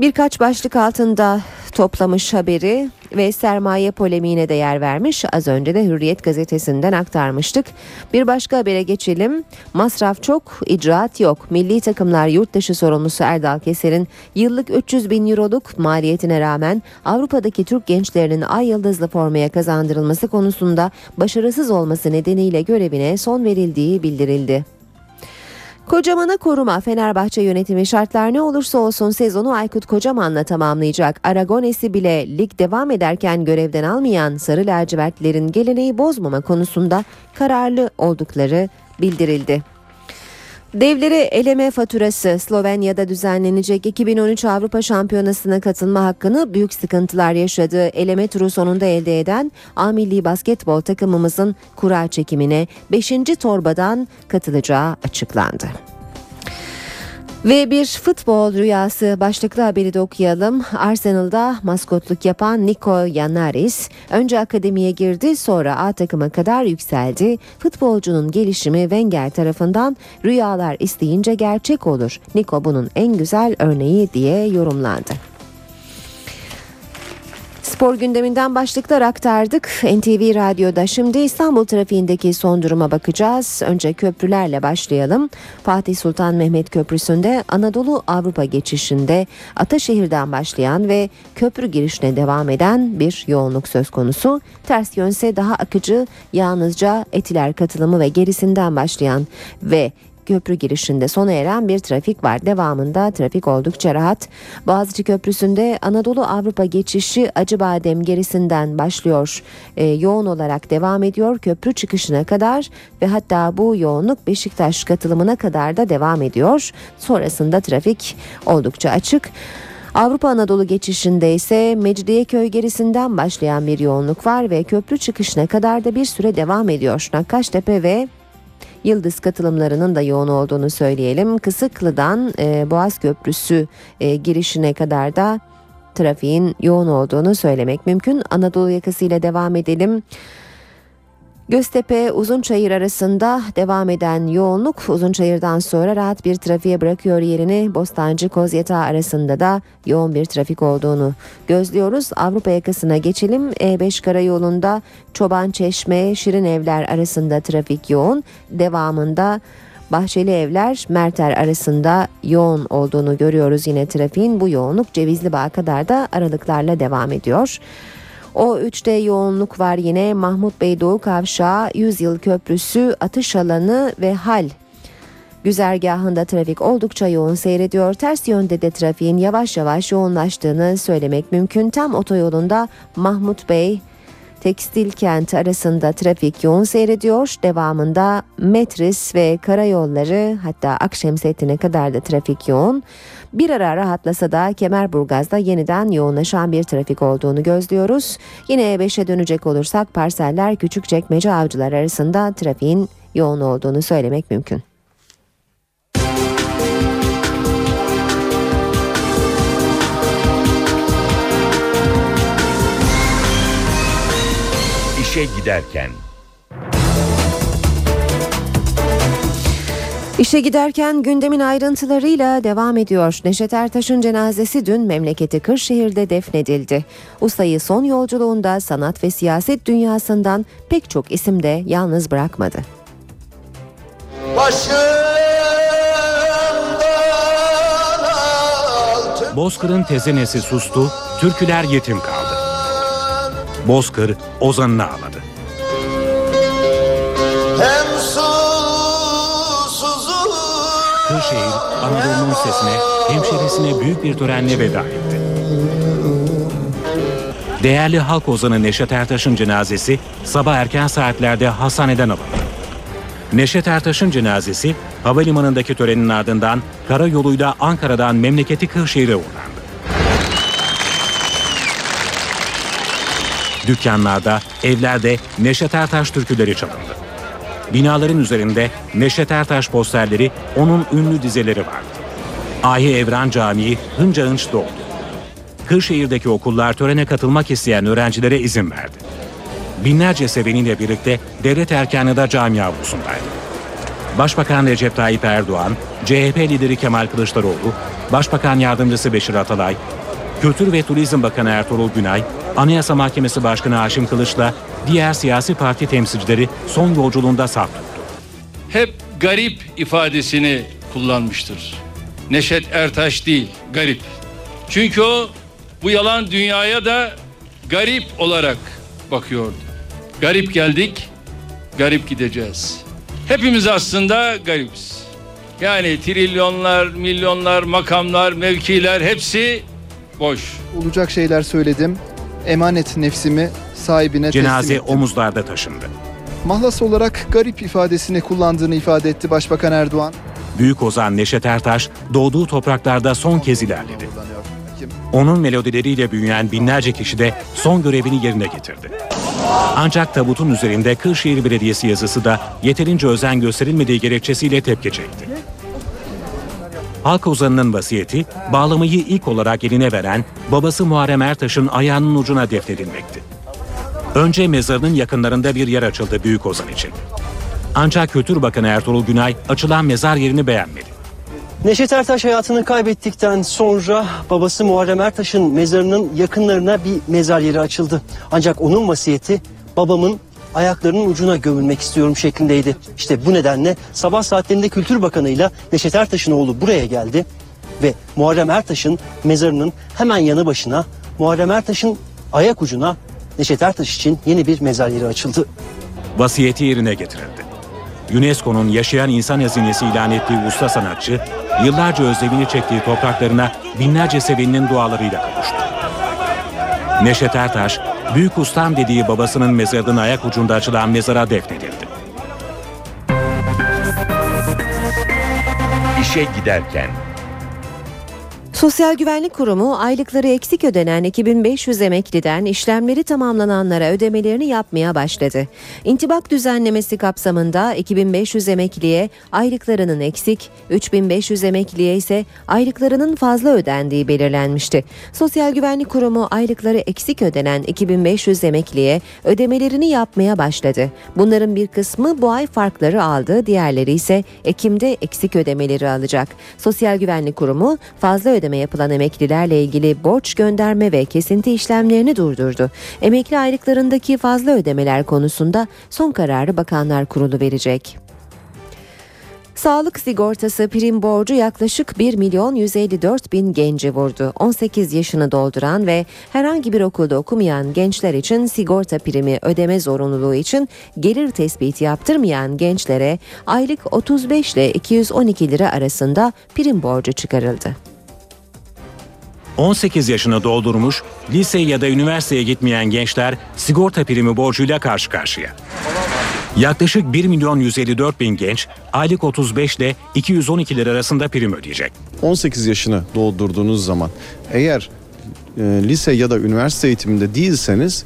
Birkaç başlık altında toplamış haberi ve sermaye polemiğine de yer vermiş. Az önce de Hürriyet gazetesinden aktarmıştık. Bir başka habere geçelim. Masraf çok, icraat yok. Milli takımlar yurt dışı sorumlusu Erdal Keser'in yıllık 300 bin euroluk maliyetine rağmen Avrupa'daki Türk gençlerinin ay yıldızlı formaya kazandırılması konusunda başarısız olması nedeniyle görevine son verildiği bildirildi. Kocamana koruma Fenerbahçe yönetimi şartlar ne olursa olsun sezonu Aykut Kocaman'la tamamlayacak. Aragones'i bile lig devam ederken görevden almayan Sarı lacivertlerin geleneği bozmama konusunda kararlı oldukları bildirildi. Devlere eleme faturası Slovenya'da düzenlenecek 2013 Avrupa Şampiyonası'na katılma hakkını büyük sıkıntılar yaşadığı eleme turu sonunda elde eden A Milli Basketbol takımımızın kura çekimine 5. torbadan katılacağı açıklandı. Ve bir futbol rüyası başlıklı haberi de okuyalım. Arsenal'da maskotluk yapan Nico Yanaris önce akademiye girdi sonra A takıma kadar yükseldi. Futbolcunun gelişimi Wenger tarafından rüyalar isteyince gerçek olur. Nico bunun en güzel örneği diye yorumlandı. Spor gündeminden başlıklar aktardık. NTV Radyo'da şimdi İstanbul trafiğindeki son duruma bakacağız. Önce köprülerle başlayalım. Fatih Sultan Mehmet Köprüsü'nde Anadolu Avrupa geçişinde Ataşehir'den başlayan ve köprü girişine devam eden bir yoğunluk söz konusu. Ters yönse daha akıcı yalnızca Etiler katılımı ve gerisinden başlayan ve köprü girişinde sona eren bir trafik var. Devamında trafik oldukça rahat. Boğaziçi Köprüsü'nde Anadolu Avrupa geçişi Acıbadem gerisinden başlıyor. Ee, yoğun olarak devam ediyor köprü çıkışına kadar ve hatta bu yoğunluk Beşiktaş katılımına kadar da devam ediyor. Sonrasında trafik oldukça açık. Avrupa Anadolu geçişinde ise Mecidiyeköy gerisinden başlayan bir yoğunluk var ve köprü çıkışına kadar da bir süre devam ediyor. Nakkaştepe ve Yıldız katılımlarının da yoğun olduğunu söyleyelim. Kısıklı'dan e, Boğaz Köprüsü e, girişine kadar da trafiğin yoğun olduğunu söylemek mümkün. Anadolu yakasıyla devam edelim. Göztepe Uzunçayır arasında devam eden yoğunluk Uzunçayır'dan sonra rahat bir trafiğe bırakıyor yerini. Bostancı Kozyatağı arasında da yoğun bir trafik olduğunu gözlüyoruz. Avrupa yakasına geçelim. E5 karayolunda Çoban Çeşme Şirin Evler arasında trafik yoğun. Devamında Bahçeli Evler Merter arasında yoğun olduğunu görüyoruz yine trafiğin. Bu yoğunluk Cevizli Bağ kadar da aralıklarla devam ediyor. O 3'te yoğunluk var yine Mahmut Bey Doğu Kavşağı, Yüzyıl Köprüsü, Atış Alanı ve Hal güzergahında trafik oldukça yoğun seyrediyor. Ters yönde de trafiğin yavaş yavaş yoğunlaştığını söylemek mümkün. Tam otoyolunda Mahmut Bey Tekstil kent arasında trafik yoğun seyrediyor. Devamında Metris ve karayolları hatta Akşemsettin'e kadar da trafik yoğun. Bir ara rahatlasa da Kemerburgaz'da yeniden yoğunlaşan bir trafik olduğunu gözlüyoruz. Yine E5'e dönecek olursak parseller Küçükçekmece Avcılar arasında trafiğin yoğun olduğunu söylemek mümkün. İşe giderken. İşe giderken gündemin ayrıntılarıyla devam ediyor. Neşet Ertaş'ın cenazesi dün memleketi Kırşehir'de defnedildi. Ustayı son yolculuğunda sanat ve siyaset dünyasından pek çok isim de yalnız bırakmadı. Bozkır'ın tezenesi sustu, türküler yetim kaldı. Bozkır ozanını ağladı. Kırşehir, Anadolu'nun sesine, hemşerisine büyük bir törenle veda etti. Değerli halk ozanı Neşet Ertaş'ın cenazesi sabah erken saatlerde hastaneden alındı. Neşet Ertaş'ın cenazesi havalimanındaki törenin ardından karayoluyla Ankara'dan memleketi Kırşehir'e uğurlandı. Dükkanlarda, evlerde Neşet Ertaş türküleri çalındı. Binaların üzerinde Neşet Ertaş posterleri, onun ünlü dizeleri vardı. Ahi Evran Camii hınca hınç doldu. Kırşehir'deki okullar törene katılmak isteyen öğrencilere izin verdi. Binlerce seveniyle birlikte devlet erkanı da cami avlusundaydı. Başbakan Recep Tayyip Erdoğan, CHP lideri Kemal Kılıçdaroğlu, Başbakan Yardımcısı Beşir Atalay, Kültür ve Turizm Bakanı Ertuğrul Günay, Anayasa Mahkemesi Başkanı Haşim Kılıç'la diğer siyasi parti temsilcileri son yolculuğunda saf tuttu. hep garip ifadesini kullanmıştır. Neşet Ertaş değil, garip. Çünkü o bu yalan dünyaya da garip olarak bakıyordu. Garip geldik, garip gideceğiz. Hepimiz aslında garibiz. Yani trilyonlar, milyonlar, makamlar, mevkiler hepsi boş. Olacak şeyler söyledim. Emanet nefsimi sahibine Cenaze teslim ettim. omuzlarda taşındı. Mahlas olarak garip ifadesini kullandığını ifade etti Başbakan Erdoğan. Büyük ozan Neşet Ertaş doğduğu topraklarda son kez ilerledi. Onun melodileriyle büyüyen binlerce kişi de son görevini yerine getirdi. Ancak tabutun üzerinde Kırşehir Belediyesi yazısı da yeterince özen gösterilmediği gerekçesiyle tepki çekti. Halk ozanının vasiyeti bağlamayı ilk olarak eline veren babası Muharrem Ertaş'ın ayağının ucuna defnedilmekti. Önce mezarının yakınlarında bir yer açıldı Büyük Ozan için. Ancak Kültür Bakanı Ertuğrul Günay açılan mezar yerini beğenmedi. Neşet Ertaş hayatını kaybettikten sonra babası Muharrem Ertaş'ın mezarının yakınlarına bir mezar yeri açıldı. Ancak onun vasiyeti babamın ayaklarının ucuna gömülmek istiyorum şeklindeydi. İşte bu nedenle sabah saatlerinde Kültür Bakanı'yla Neşet Ertaş'ın oğlu buraya geldi ve Muharrem Ertaş'ın mezarının hemen yanı başına Muharrem Ertaş'ın ayak ucuna Neşet Ertaş için yeni bir mezar yeri açıldı. Vasiyeti yerine getirildi. UNESCO'nun yaşayan insan hazinesi ilan ettiği usta sanatçı, yıllarca özlemini çektiği topraklarına binlerce seveninin dualarıyla kavuştu. Neşet Ertaş, büyük ustam dediği babasının mezarının ayak ucunda açılan mezara defnedildi. İşe giderken Sosyal Güvenlik Kurumu aylıkları eksik ödenen 2500 emekliden işlemleri tamamlananlara ödemelerini yapmaya başladı. İntibak düzenlemesi kapsamında 2500 emekliye aylıklarının eksik, 3500 emekliye ise aylıklarının fazla ödendiği belirlenmişti. Sosyal Güvenlik Kurumu aylıkları eksik ödenen 2500 emekliye ödemelerini yapmaya başladı. Bunların bir kısmı bu ay farkları aldı, diğerleri ise Ekim'de eksik ödemeleri alacak. Sosyal Güvenlik Kurumu fazla ödeme yapılan emeklilerle ilgili borç gönderme ve kesinti işlemlerini durdurdu. Emekli aylıklarındaki fazla ödemeler konusunda son kararı Bakanlar Kurulu verecek. Sağlık sigortası prim borcu yaklaşık 1 milyon 154 bin genci vurdu. 18 yaşını dolduran ve herhangi bir okulda okumayan gençler için sigorta primi ödeme zorunluluğu için gelir tespiti yaptırmayan gençlere aylık 35 ile 212 lira arasında prim borcu çıkarıldı. 18 yaşını doldurmuş, lise ya da üniversiteye gitmeyen gençler sigorta primi borcuyla karşı karşıya. Yaklaşık 1 milyon 154 bin genç aylık 35 ile 212 lira arasında prim ödeyecek. 18 yaşını doldurduğunuz zaman eğer e, lise ya da üniversite eğitiminde değilseniz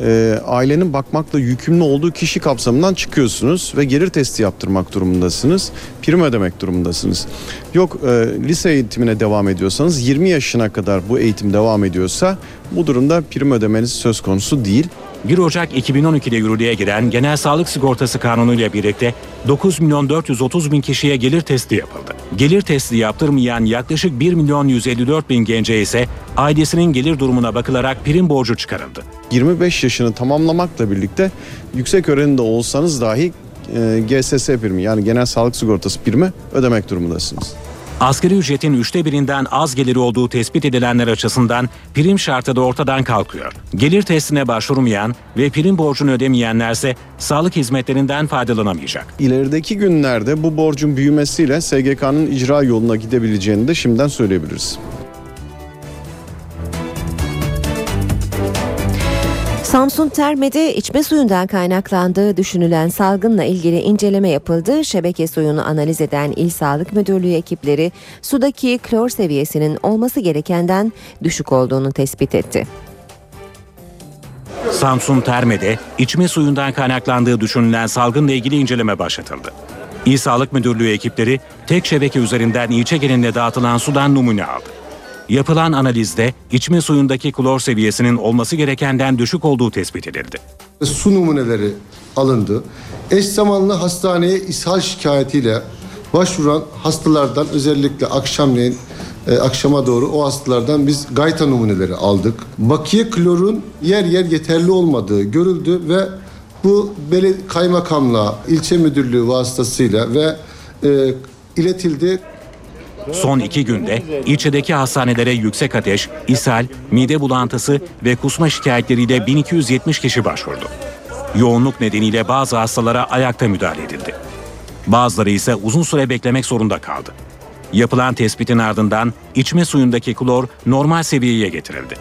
e, ailenin bakmakla yükümlü olduğu kişi kapsamından çıkıyorsunuz ve gelir testi yaptırmak durumundasınız. Prim ödemek durumundasınız. Yok e, lise eğitimine devam ediyorsanız 20 yaşına kadar bu eğitim devam ediyorsa bu durumda prim ödemeniz söz konusu değil. 1 Ocak 2012'de yürürlüğe giren Genel Sağlık Sigortası Kanunu ile birlikte 9 milyon 430 bin kişiye gelir testi yapıldı. Gelir testi yaptırmayan yaklaşık 1 milyon 154 bin gence ise ailesinin gelir durumuna bakılarak prim borcu çıkarıldı. 25 yaşını tamamlamakla birlikte yüksek öğrenimde olsanız dahi e, GSS primi yani genel sağlık sigortası primi ödemek durumundasınız. Asgari ücretin üçte birinden az geliri olduğu tespit edilenler açısından prim şartı da ortadan kalkıyor. Gelir testine başvurmayan ve prim borcunu ödemeyenlerse sağlık hizmetlerinden faydalanamayacak. İlerideki günlerde bu borcun büyümesiyle SGK'nın icra yoluna gidebileceğini de şimdiden söyleyebiliriz. Samsun Terme'de içme suyundan kaynaklandığı düşünülen salgınla ilgili inceleme yapıldı. Şebeke suyunu analiz eden İl Sağlık Müdürlüğü ekipleri sudaki klor seviyesinin olması gerekenden düşük olduğunu tespit etti. Samsun Terme'de içme suyundan kaynaklandığı düşünülen salgınla ilgili inceleme başlatıldı. İl Sağlık Müdürlüğü ekipleri tek şebeke üzerinden ilçe geneline dağıtılan sudan numune aldı. Yapılan analizde içme suyundaki klor seviyesinin olması gerekenden düşük olduğu tespit edildi. Su numuneleri alındı. Eş zamanlı hastaneye ishal şikayetiyle başvuran hastalardan özellikle akşamleyin e, akşama doğru o hastalardan biz gayta numuneleri aldık. Bakiye klorun yer yer yeterli olmadığı görüldü ve bu beli kaymakamlığa, ilçe müdürlüğü vasıtasıyla ve e, iletildi. Son iki günde ilçedeki hastanelere yüksek ateş, ishal, mide bulantısı ve kusma şikayetleriyle 1270 kişi başvurdu. Yoğunluk nedeniyle bazı hastalara ayakta müdahale edildi. Bazıları ise uzun süre beklemek zorunda kaldı. Yapılan tespitin ardından içme suyundaki klor normal seviyeye getirildi.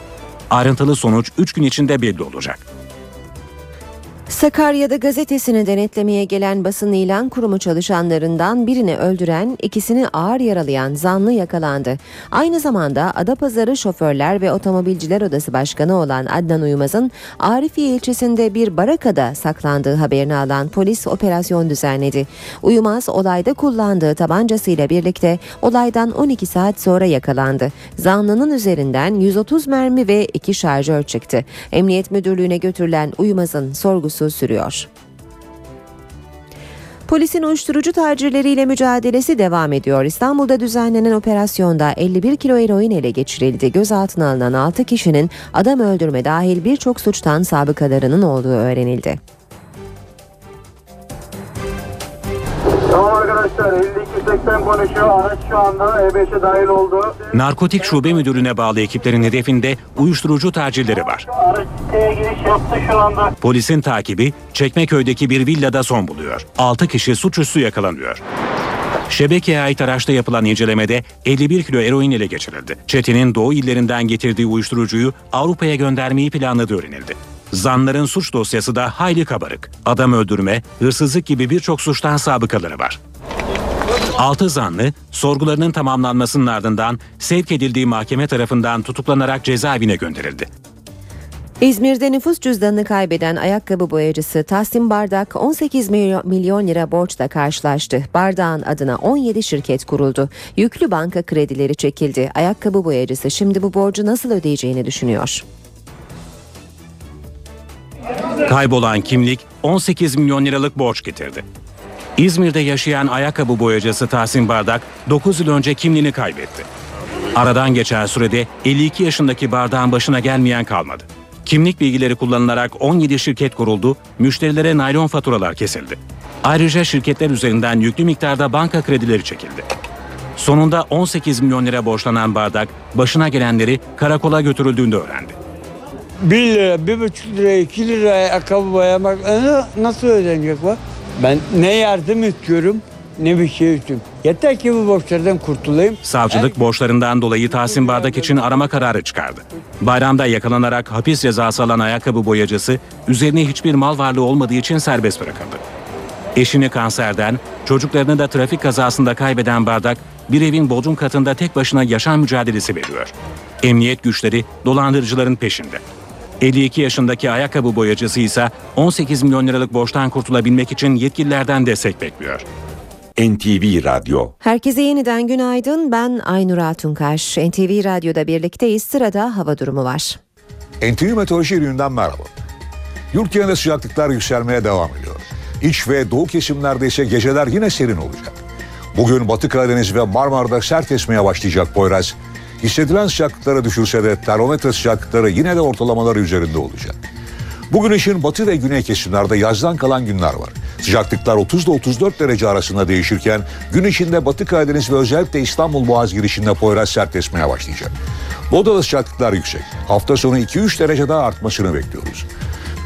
Ayrıntılı sonuç 3 gün içinde belli olacak. Sakarya'da gazetesini denetlemeye gelen basın ilan kurumu çalışanlarından birini öldüren, ikisini ağır yaralayan zanlı yakalandı. Aynı zamanda Adapazarı Şoförler ve Otomobilciler Odası Başkanı olan Adnan Uyumaz'ın Arifiye ilçesinde bir barakada saklandığı haberini alan polis operasyon düzenledi. Uyumaz olayda kullandığı tabancasıyla birlikte olaydan 12 saat sonra yakalandı. Zanlının üzerinden 130 mermi ve 2 şarjör çıktı. Emniyet Müdürlüğü'ne götürülen Uyumaz'ın sorgusu sürüyor. Polisin uyuşturucu tacirleriyle mücadelesi devam ediyor. İstanbul'da düzenlenen operasyonda 51 kilo eroin ele geçirildi. Gözaltına alınan 6 kişinin adam öldürme dahil birçok suçtan sabıkalarının olduğu öğrenildi. Tamam arkadaşlar 5280 konuşuyor. Araç şu anda E5'e dahil oldu. Narkotik Şube Müdürlüğü'ne bağlı ekiplerin hedefinde uyuşturucu tacirleri var. Araç siteye giriş yaptı şu anda. Polisin takibi Çekmeköy'deki bir villada son buluyor. 6 kişi suçüstü yakalanıyor. Şebekeye ait araçta yapılan incelemede 51 kilo eroin ele geçirildi. Çetenin doğu illerinden getirdiği uyuşturucuyu Avrupa'ya göndermeyi planladığı öğrenildi. Zanların suç dosyası da hayli kabarık. Adam öldürme, hırsızlık gibi birçok suçtan sabıkaları var. Altı zanlı sorgularının tamamlanmasının ardından sevk edildiği mahkeme tarafından tutuklanarak cezaevine gönderildi. İzmir'de nüfus cüzdanını kaybeden ayakkabı boyacısı Tahsin Bardak 18 milyon- milyon lira borçla karşılaştı. Bardak'ın adına 17 şirket kuruldu. Yüklü banka kredileri çekildi. Ayakkabı boyacısı şimdi bu borcu nasıl ödeyeceğini düşünüyor. Kaybolan kimlik 18 milyon liralık borç getirdi. İzmir'de yaşayan ayakkabı boyacısı Tahsin Bardak 9 yıl önce kimliğini kaybetti. Aradan geçen sürede 52 yaşındaki bardağın başına gelmeyen kalmadı. Kimlik bilgileri kullanılarak 17 şirket kuruldu, müşterilere naylon faturalar kesildi. Ayrıca şirketler üzerinden yüklü miktarda banka kredileri çekildi. Sonunda 18 milyon lira borçlanan bardak başına gelenleri karakola götürüldüğünde öğrendi. 1 lira, 1,5 lira, 2 lira ayakkabı boyamak e, nasıl ödenecek bu? Ben ne yardım istiyorum ne bir şey istiyorum. Yeter ki bu borçlardan kurtulayım. Savcılık borçlarından dolayı Tahsin Bardak için arama kararı çıkardı. Bayramda yakalanarak hapis cezası alan ayakkabı boyacısı üzerine hiçbir mal varlığı olmadığı için serbest bırakıldı. Eşini kanserden, çocuklarını da trafik kazasında kaybeden Bardak bir evin bodrum katında tek başına yaşam mücadelesi veriyor. Emniyet güçleri dolandırıcıların peşinde. 52 yaşındaki ayakkabı boyacısı ise 18 milyon liralık borçtan kurtulabilmek için yetkililerden destek bekliyor. NTV Radyo Herkese yeniden günaydın. Ben Aynur Altunkaş. NTV Radyo'da birlikteyiz. Sırada hava durumu var. NTV Meteoroloji ürününden merhaba. Yurt genelinde sıcaklıklar yükselmeye devam ediyor. İç ve doğu kesimlerde ise geceler yine serin olacak. Bugün Batı Karadeniz ve Marmara'da sert esmeye başlayacak Poyraz. Hissedilen sıcaklıklara düşürse de termometre sıcaklıkları yine de ortalamaları üzerinde olacak. Bugün için batı ve güney kesimlerde yazdan kalan günler var. Sıcaklıklar 30 ile 34 derece arasında değişirken gün içinde Batı Karadeniz ve özellikle İstanbul Boğaz girişinde Poyraz sert esmeye başlayacak. Boda'da sıcaklıklar yüksek. Hafta sonu 2-3 derece daha artmasını bekliyoruz.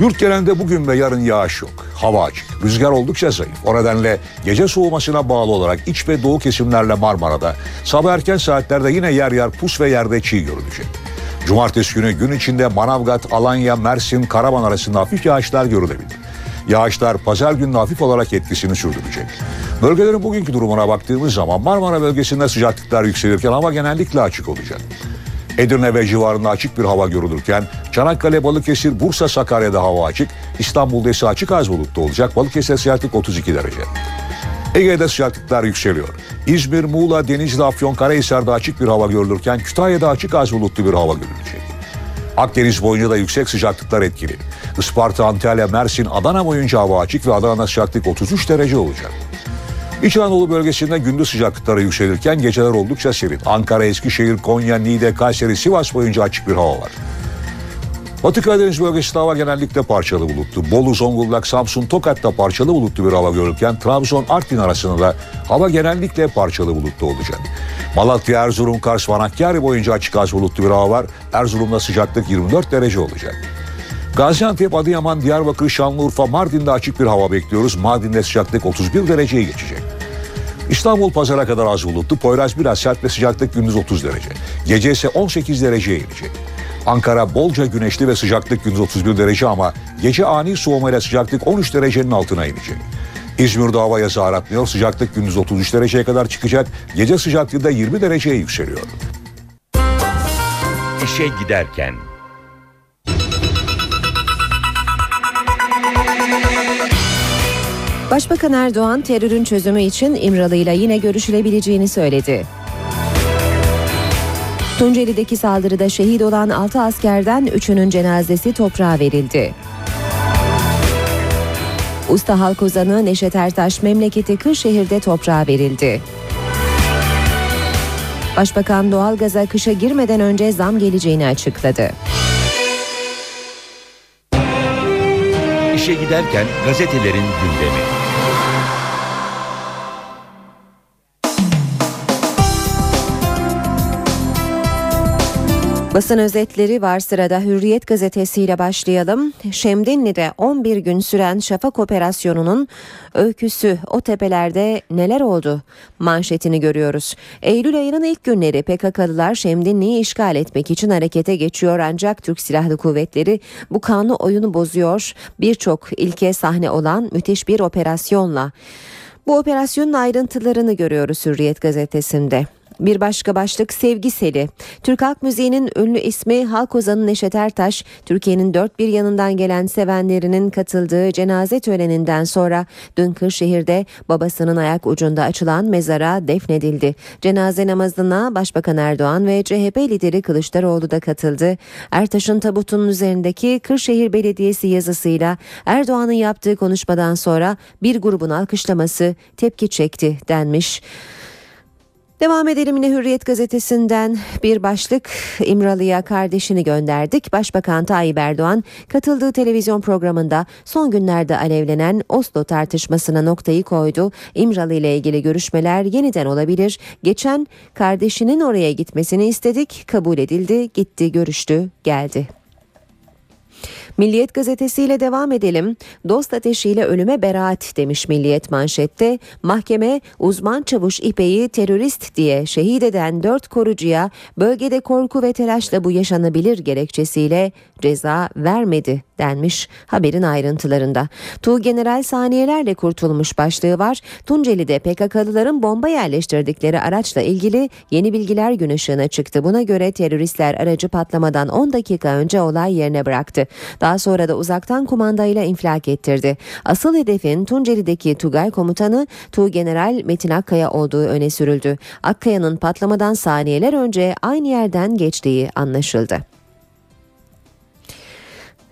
Yurt genelinde bugün ve yarın yağış yok. Hava açık. Rüzgar oldukça zayıf. O nedenle gece soğumasına bağlı olarak iç ve doğu kesimlerle Marmara'da sabah erken saatlerde yine yer yer pus ve yerde çiğ görülecek. Cumartesi günü gün içinde Manavgat, Alanya, Mersin, Karaman arasında hafif yağışlar görülebilir. Yağışlar pazar günü hafif olarak etkisini sürdürecek. Bölgelerin bugünkü durumuna baktığımız zaman Marmara bölgesinde sıcaklıklar yükselirken hava genellikle açık olacak. Edirne ve civarında açık bir hava görülürken Çanakkale, Balıkesir, Bursa, Sakarya'da hava açık. İstanbul'da ise açık az bulutlu olacak. Balıkesir sıcaklık 32 derece. Ege'de sıcaklıklar yükseliyor. İzmir, Muğla, Denizli, Afyonkarahisar'da açık bir hava görülürken Kütahya'da açık az bulutlu bir hava görülecek. Akdeniz boyunca da yüksek sıcaklıklar etkili. Isparta, Antalya, Mersin, Adana boyunca hava açık ve Adana'da sıcaklık 33 derece olacak. İç Anadolu bölgesinde gündüz sıcaklıkları yükselirken geceler oldukça serin. Ankara, Eskişehir, Konya, Niğde, Kayseri, Sivas boyunca açık bir hava var. Batı Karadeniz bölgesinde hava genellikle parçalı bulutlu. Bolu, Zonguldak, Samsun, Tokat'ta parçalı bulutlu bir hava görürken Trabzon, Artvin arasında da hava genellikle parçalı bulutlu olacak. Malatya, Erzurum, Kars, Van Hakkari boyunca açık az bulutlu bir hava var. Erzurum'da sıcaklık 24 derece olacak. Gaziantep, Adıyaman, Diyarbakır, Şanlıurfa, Mardin'de açık bir hava bekliyoruz. Mardin'de sıcaklık 31 dereceyi geçecek. İstanbul pazara kadar az bulutlu. Poyraz biraz sert ve sıcaklık gündüz 30 derece. Gece ise 18 dereceye inecek. Ankara bolca güneşli ve sıcaklık gündüz 31 derece ama gece ani soğumayla sıcaklık 13 derecenin altına inecek. İzmir'de hava yazı. Sıcaklık gündüz 33 dereceye kadar çıkacak. Gece sıcaklığı da 20 dereceye yükseliyor. İşe giderken Başbakan Erdoğan terörün çözümü için İmralı'yla yine görüşülebileceğini söyledi. Tunceli'deki saldırıda şehit olan 6 askerden 3'ünün cenazesi toprağa verildi. Usta halk ozanı Neşet Ertaş memleketi Kırşehir'de toprağa verildi. Başbakan doğalgaza kışa girmeden önce zam geleceğini açıkladı. İşe giderken gazetelerin gündemi. Basın özetleri var sırada Hürriyet gazetesiyle başlayalım. Şemdinli'de 11 gün süren şafak operasyonunun öyküsü o tepelerde neler oldu manşetini görüyoruz. Eylül ayının ilk günleri PKK'lılar Şemdinli'yi işgal etmek için harekete geçiyor ancak Türk Silahlı Kuvvetleri bu kanlı oyunu bozuyor. Birçok ilke sahne olan müthiş bir operasyonla. Bu operasyonun ayrıntılarını görüyoruz Hürriyet gazetesinde. Bir başka başlık Sevgi Seli. Türk halk müziğinin ünlü ismi halk ozanı Neşet Ertaş, Türkiye'nin dört bir yanından gelen sevenlerinin katıldığı cenaze töreninden sonra dün Kırşehir'de babasının ayak ucunda açılan mezara defnedildi. Cenaze namazına Başbakan Erdoğan ve CHP lideri Kılıçdaroğlu da katıldı. Ertaş'ın tabutunun üzerindeki Kırşehir Belediyesi yazısıyla Erdoğan'ın yaptığı konuşmadan sonra bir grubun alkışlaması tepki çekti denmiş. Devam edelim yine Hürriyet gazetesinden bir başlık İmralı'ya kardeşini gönderdik. Başbakan Tayyip Erdoğan katıldığı televizyon programında son günlerde alevlenen Oslo tartışmasına noktayı koydu. İmralı ile ilgili görüşmeler yeniden olabilir. Geçen kardeşinin oraya gitmesini istedik. Kabul edildi. Gitti, görüştü, geldi. Milliyet gazetesiyle devam edelim. Dost ateşiyle ölüme beraat demiş Milliyet manşette. Mahkeme uzman çavuş İpek'i terörist diye şehit eden dört korucuya bölgede korku ve telaşla bu yaşanabilir gerekçesiyle ceza vermedi denmiş haberin ayrıntılarında. Tuğ General saniyelerle kurtulmuş başlığı var. Tunceli'de PKK'lıların bomba yerleştirdikleri araçla ilgili yeni bilgiler gün ışığına çıktı. Buna göre teröristler aracı patlamadan 10 dakika önce olay yerine bıraktı. Daha sonra da uzaktan kumandayla infilak ettirdi. Asıl hedefin Tunceli'deki Tugay komutanı Tuğ General Metin Akkaya olduğu öne sürüldü. Akkaya'nın patlamadan saniyeler önce aynı yerden geçtiği anlaşıldı.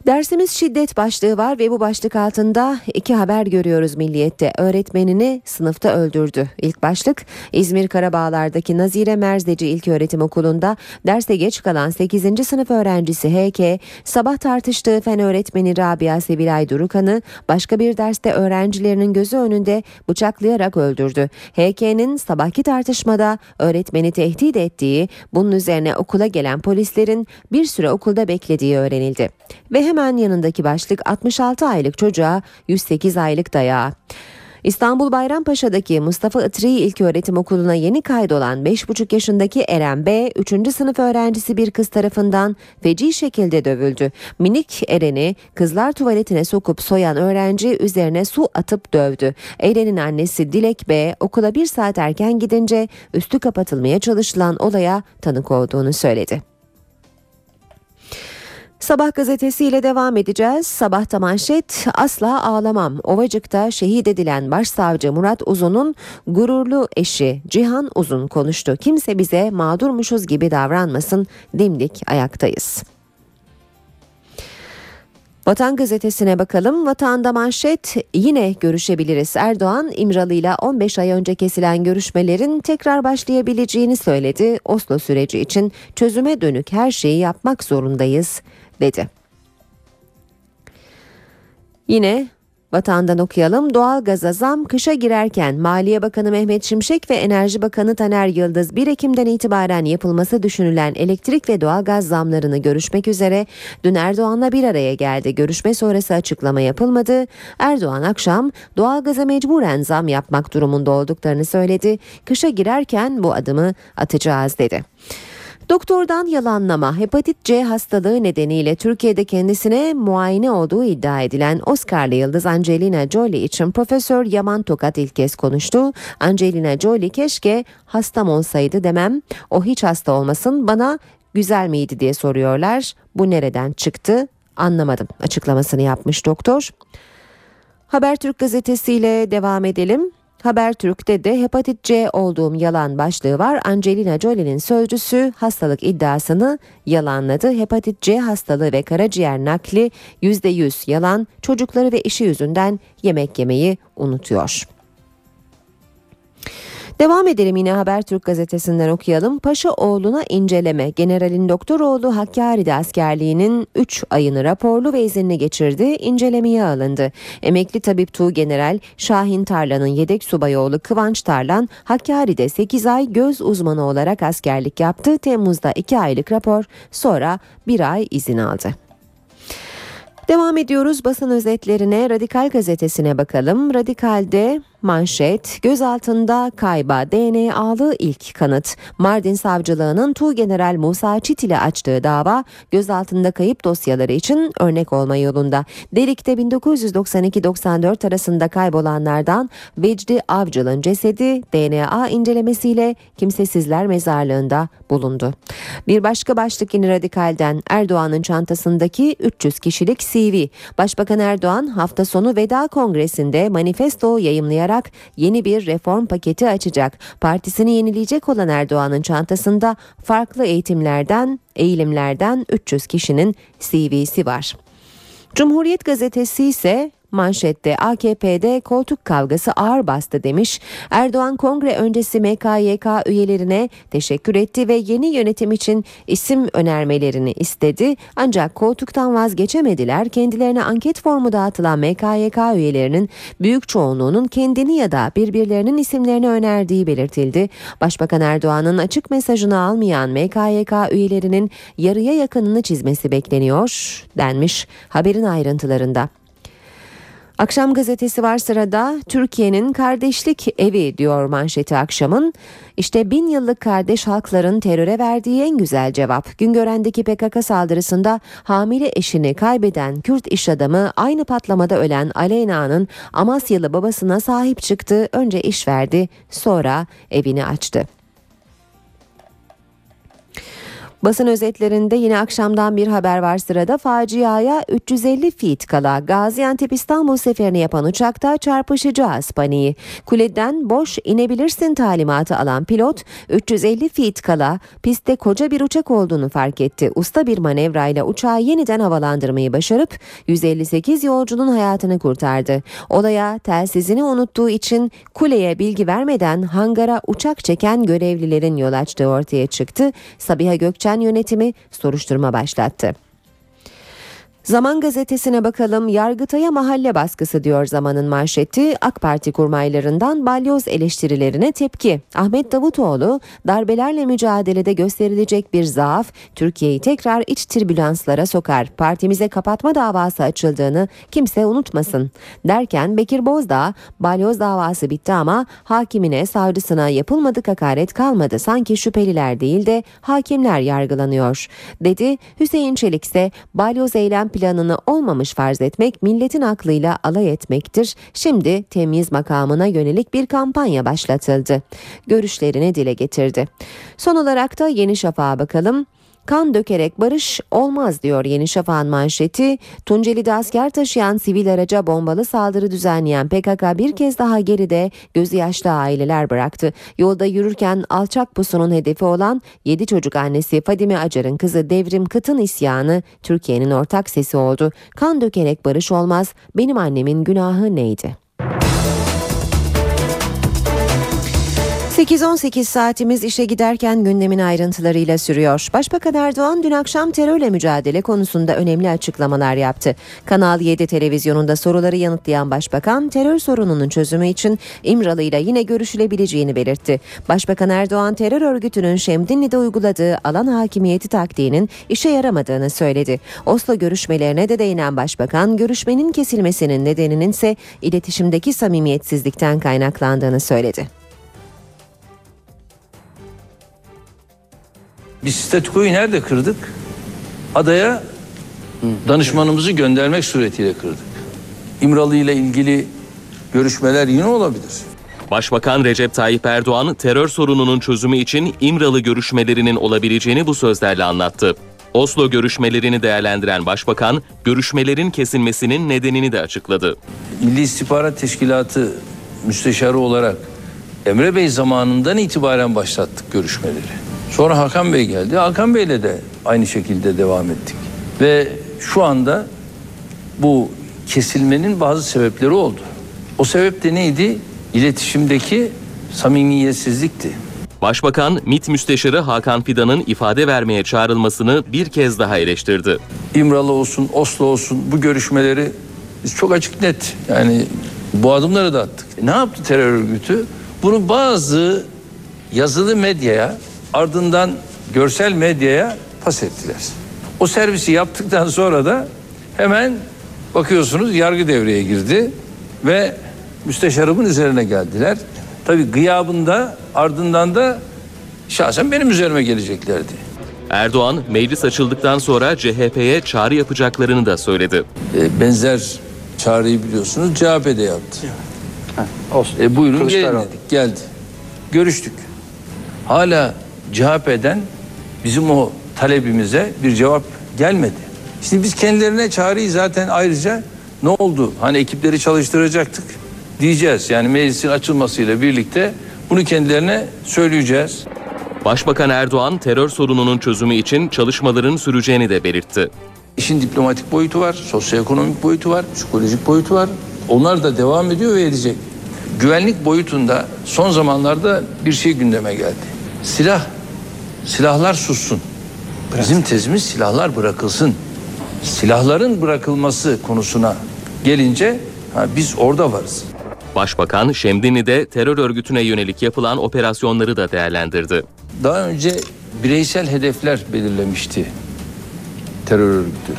Dersimiz şiddet başlığı var ve bu başlık altında iki haber görüyoruz Milliyet'te. Öğretmenini sınıfta öldürdü. İlk başlık İzmir Karabağlar'daki Nazire Merzeci İlköğretim Okulu'nda derste geç kalan 8. sınıf öğrencisi HK sabah tartıştığı fen öğretmeni Rabia Sevilay Durukan'ı başka bir derste öğrencilerinin gözü önünde bıçaklayarak öldürdü. HK'nin sabahki tartışmada öğretmeni tehdit ettiği, bunun üzerine okula gelen polislerin bir süre okulda beklediği öğrenildi. Ve hemen yanındaki başlık 66 aylık çocuğa 108 aylık dayağı. İstanbul Bayrampaşa'daki Mustafa Itri İlköğretim Okulu'na yeni kaydolan 5,5 yaşındaki Eren B, 3. sınıf öğrencisi bir kız tarafından feci şekilde dövüldü. Minik Eren'i kızlar tuvaletine sokup soyan öğrenci üzerine su atıp dövdü. Eren'in annesi Dilek B, okula bir saat erken gidince üstü kapatılmaya çalışılan olaya tanık olduğunu söyledi. Sabah gazetesiyle devam edeceğiz. Sabahta manşet asla ağlamam. Ovacık'ta şehit edilen başsavcı Murat Uzun'un gururlu eşi Cihan Uzun konuştu. Kimse bize mağdurmuşuz gibi davranmasın. Dimdik ayaktayız. Vatan gazetesine bakalım. Vatanda manşet yine görüşebiliriz. Erdoğan İmralı ile 15 ay önce kesilen görüşmelerin tekrar başlayabileceğini söyledi. Oslo süreci için çözüme dönük her şeyi yapmak zorundayız dedi. Yine Vatandan okuyalım. Doğal gaza zam kışa girerken Maliye Bakanı Mehmet Şimşek ve Enerji Bakanı Taner Yıldız 1 Ekim'den itibaren yapılması düşünülen elektrik ve doğal gaz zamlarını görüşmek üzere dün Erdoğan'la bir araya geldi. Görüşme sonrası açıklama yapılmadı. Erdoğan akşam doğal gaza mecburen zam yapmak durumunda olduklarını söyledi. Kışa girerken bu adımı atacağız dedi. Doktordan yalanlama hepatit C hastalığı nedeniyle Türkiye'de kendisine muayene olduğu iddia edilen Oscar'lı yıldız Angelina Jolie için Profesör Yaman Tokat ilk kez konuştu. Angelina Jolie keşke hastam olsaydı demem. O hiç hasta olmasın bana güzel miydi diye soruyorlar. Bu nereden çıktı anlamadım açıklamasını yapmış doktor. Habertürk gazetesiyle devam edelim. Habertürk'te de hepatit C olduğum yalan başlığı var. Angelina Jolie'nin sözcüsü hastalık iddiasını yalanladı. Hepatit C hastalığı ve karaciğer nakli %100 yalan. Çocukları ve işi yüzünden yemek yemeyi unutuyor. Devam edelim yine Habertürk gazetesinden okuyalım. Paşa oğluna inceleme. Generalin Doktoroğlu Hakkari'de askerliğinin 3 ayını raporlu ve izinli geçirdi. İncelemeye alındı. Emekli tabip Tuğ General Şahin Tarlan'ın yedek subayı oğlu Kıvanç Tarlan Hakkari'de 8 ay göz uzmanı olarak askerlik yaptı. Temmuz'da 2 aylık rapor sonra 1 ay izin aldı. Devam ediyoruz basın özetlerine Radikal gazetesine bakalım. Radikal'de manşet gözaltında kayba DNA'lı ilk kanıt. Mardin Savcılığı'nın Tuğgeneral Musa Çit ile açtığı dava gözaltında kayıp dosyaları için örnek olma yolunda. Delik'te 1992-94 arasında kaybolanlardan Vecdi Avcıl'ın cesedi DNA incelemesiyle kimsesizler mezarlığında bulundu. Bir başka başlık yine Radikal'den Erdoğan'ın çantasındaki 300 kişilik CV. Başbakan Erdoğan hafta sonu Veda Kongresi'nde manifesto yayımlayarak yeni bir reform paketi açacak. Partisini yenileyecek olan Erdoğan'ın çantasında farklı eğitimlerden, eğilimlerden 300 kişinin CV'si var. Cumhuriyet gazetesi ise Manşette AKP'de koltuk kavgası ağır bastı demiş. Erdoğan kongre öncesi MKYK üyelerine teşekkür etti ve yeni yönetim için isim önermelerini istedi. Ancak koltuktan vazgeçemediler. Kendilerine anket formu dağıtılan MKYK üyelerinin büyük çoğunluğunun kendini ya da birbirlerinin isimlerini önerdiği belirtildi. Başbakan Erdoğan'ın açık mesajını almayan MKYK üyelerinin yarıya yakınını çizmesi bekleniyor denmiş haberin ayrıntılarında. Akşam gazetesi var sırada Türkiye'nin kardeşlik evi diyor manşeti akşamın. İşte bin yıllık kardeş halkların teröre verdiği en güzel cevap. Güngören'deki PKK saldırısında hamile eşini kaybeden Kürt iş adamı aynı patlamada ölen Aleyna'nın Amasyalı babasına sahip çıktı. Önce iş verdi sonra evini açtı. Basın özetlerinde yine akşamdan bir haber var sırada. Faciaya 350 feet kala Gaziantep İstanbul seferini yapan uçakta çarpışacağız paniği. Kuleden boş inebilirsin talimatı alan pilot 350 feet kala pistte koca bir uçak olduğunu fark etti. Usta bir manevrayla uçağı yeniden havalandırmayı başarıp 158 yolcunun hayatını kurtardı. Olaya telsizini unuttuğu için kuleye bilgi vermeden hangara uçak çeken görevlilerin yol açtığı ortaya çıktı. Sabiha Gökçen yönetimi soruşturma başlattı. Zaman gazetesine bakalım. Yargıtay'a mahalle baskısı diyor zamanın manşeti. AK Parti kurmaylarından balyoz eleştirilerine tepki. Ahmet Davutoğlu darbelerle mücadelede gösterilecek bir zaaf Türkiye'yi tekrar iç tribülanslara sokar. Partimize kapatma davası açıldığını kimse unutmasın. Derken Bekir Bozdağ balyoz davası bitti ama hakimine savcısına yapılmadık hakaret kalmadı. Sanki şüpheliler değil de hakimler yargılanıyor dedi. Hüseyin Çelik ise balyoz eylem planını olmamış farz etmek milletin aklıyla alay etmektir. Şimdi temyiz makamına yönelik bir kampanya başlatıldı. Görüşlerini dile getirdi. Son olarak da Yeni Şafak'a bakalım. Kan dökerek barış olmaz diyor Yeni Şafak'ın manşeti. Tunceli'de asker taşıyan sivil araca bombalı saldırı düzenleyen PKK bir kez daha geride gözü yaşlı aileler bıraktı. Yolda yürürken alçak pusunun hedefi olan 7 çocuk annesi Fadime Acar'ın kızı Devrim Kıt'ın isyanı Türkiye'nin ortak sesi oldu. Kan dökerek barış olmaz. Benim annemin günahı neydi? 8-18 saatimiz işe giderken gündemin ayrıntılarıyla sürüyor. Başbakan Erdoğan dün akşam terörle mücadele konusunda önemli açıklamalar yaptı. Kanal 7 televizyonunda soruları yanıtlayan başbakan terör sorununun çözümü için İmralı ile yine görüşülebileceğini belirtti. Başbakan Erdoğan terör örgütünün Şemdinli'de uyguladığı alan hakimiyeti taktiğinin işe yaramadığını söyledi. Oslo görüşmelerine de değinen başbakan görüşmenin kesilmesinin nedeninin ise iletişimdeki samimiyetsizlikten kaynaklandığını söyledi. Biz statükoyu nerede kırdık? Adaya danışmanımızı göndermek suretiyle kırdık. İmralı ile ilgili görüşmeler yine olabilir. Başbakan Recep Tayyip Erdoğan terör sorununun çözümü için İmralı görüşmelerinin olabileceğini bu sözlerle anlattı. Oslo görüşmelerini değerlendiren başbakan, görüşmelerin kesilmesinin nedenini de açıkladı. Milli İstihbarat Teşkilatı müsteşarı olarak Emre Bey zamanından itibaren başlattık görüşmeleri. Sonra Hakan Bey geldi. Hakan Bey'le de aynı şekilde devam ettik. Ve şu anda bu kesilmenin bazı sebepleri oldu. O sebep de neydi? İletişimdeki samimiyetsizlikti. Başbakan, MİT Müsteşarı Hakan Fidan'ın ifade vermeye çağrılmasını bir kez daha eleştirdi. İmralı olsun, Oslo olsun bu görüşmeleri biz çok açık net yani bu adımları da attık. E ne yaptı terör örgütü? Bunu bazı yazılı medyaya ardından görsel medyaya pas ettiler. O servisi yaptıktan sonra da hemen bakıyorsunuz yargı devreye girdi ve müsteşarımın üzerine geldiler. Tabii gıyabında ardından da şahsen benim üzerime geleceklerdi. Erdoğan, meclis açıldıktan sonra CHP'ye çağrı yapacaklarını da söyledi. E, benzer çağrıyı biliyorsunuz CHP'de yaptı. E, buyurun gelin dedik. Geldi. Görüştük. Hala CHP'den bizim o talebimize bir cevap gelmedi. Şimdi biz kendilerine çağrıyı zaten ayrıca ne oldu? Hani ekipleri çalıştıracaktık diyeceğiz. Yani meclisin açılmasıyla birlikte bunu kendilerine söyleyeceğiz. Başbakan Erdoğan terör sorununun çözümü için çalışmaların süreceğini de belirtti. İşin diplomatik boyutu var, sosyoekonomik boyutu var, psikolojik boyutu var. Onlar da devam ediyor ve edecek. Güvenlik boyutunda son zamanlarda bir şey gündeme geldi. Silah, silahlar sussun. Bizim tezimiz silahlar bırakılsın. Silahların bırakılması konusuna gelince ha, biz orada varız. Başbakan, Şemdinli'de terör örgütüne yönelik yapılan operasyonları da değerlendirdi. Daha önce bireysel hedefler belirlemişti terör örgütü.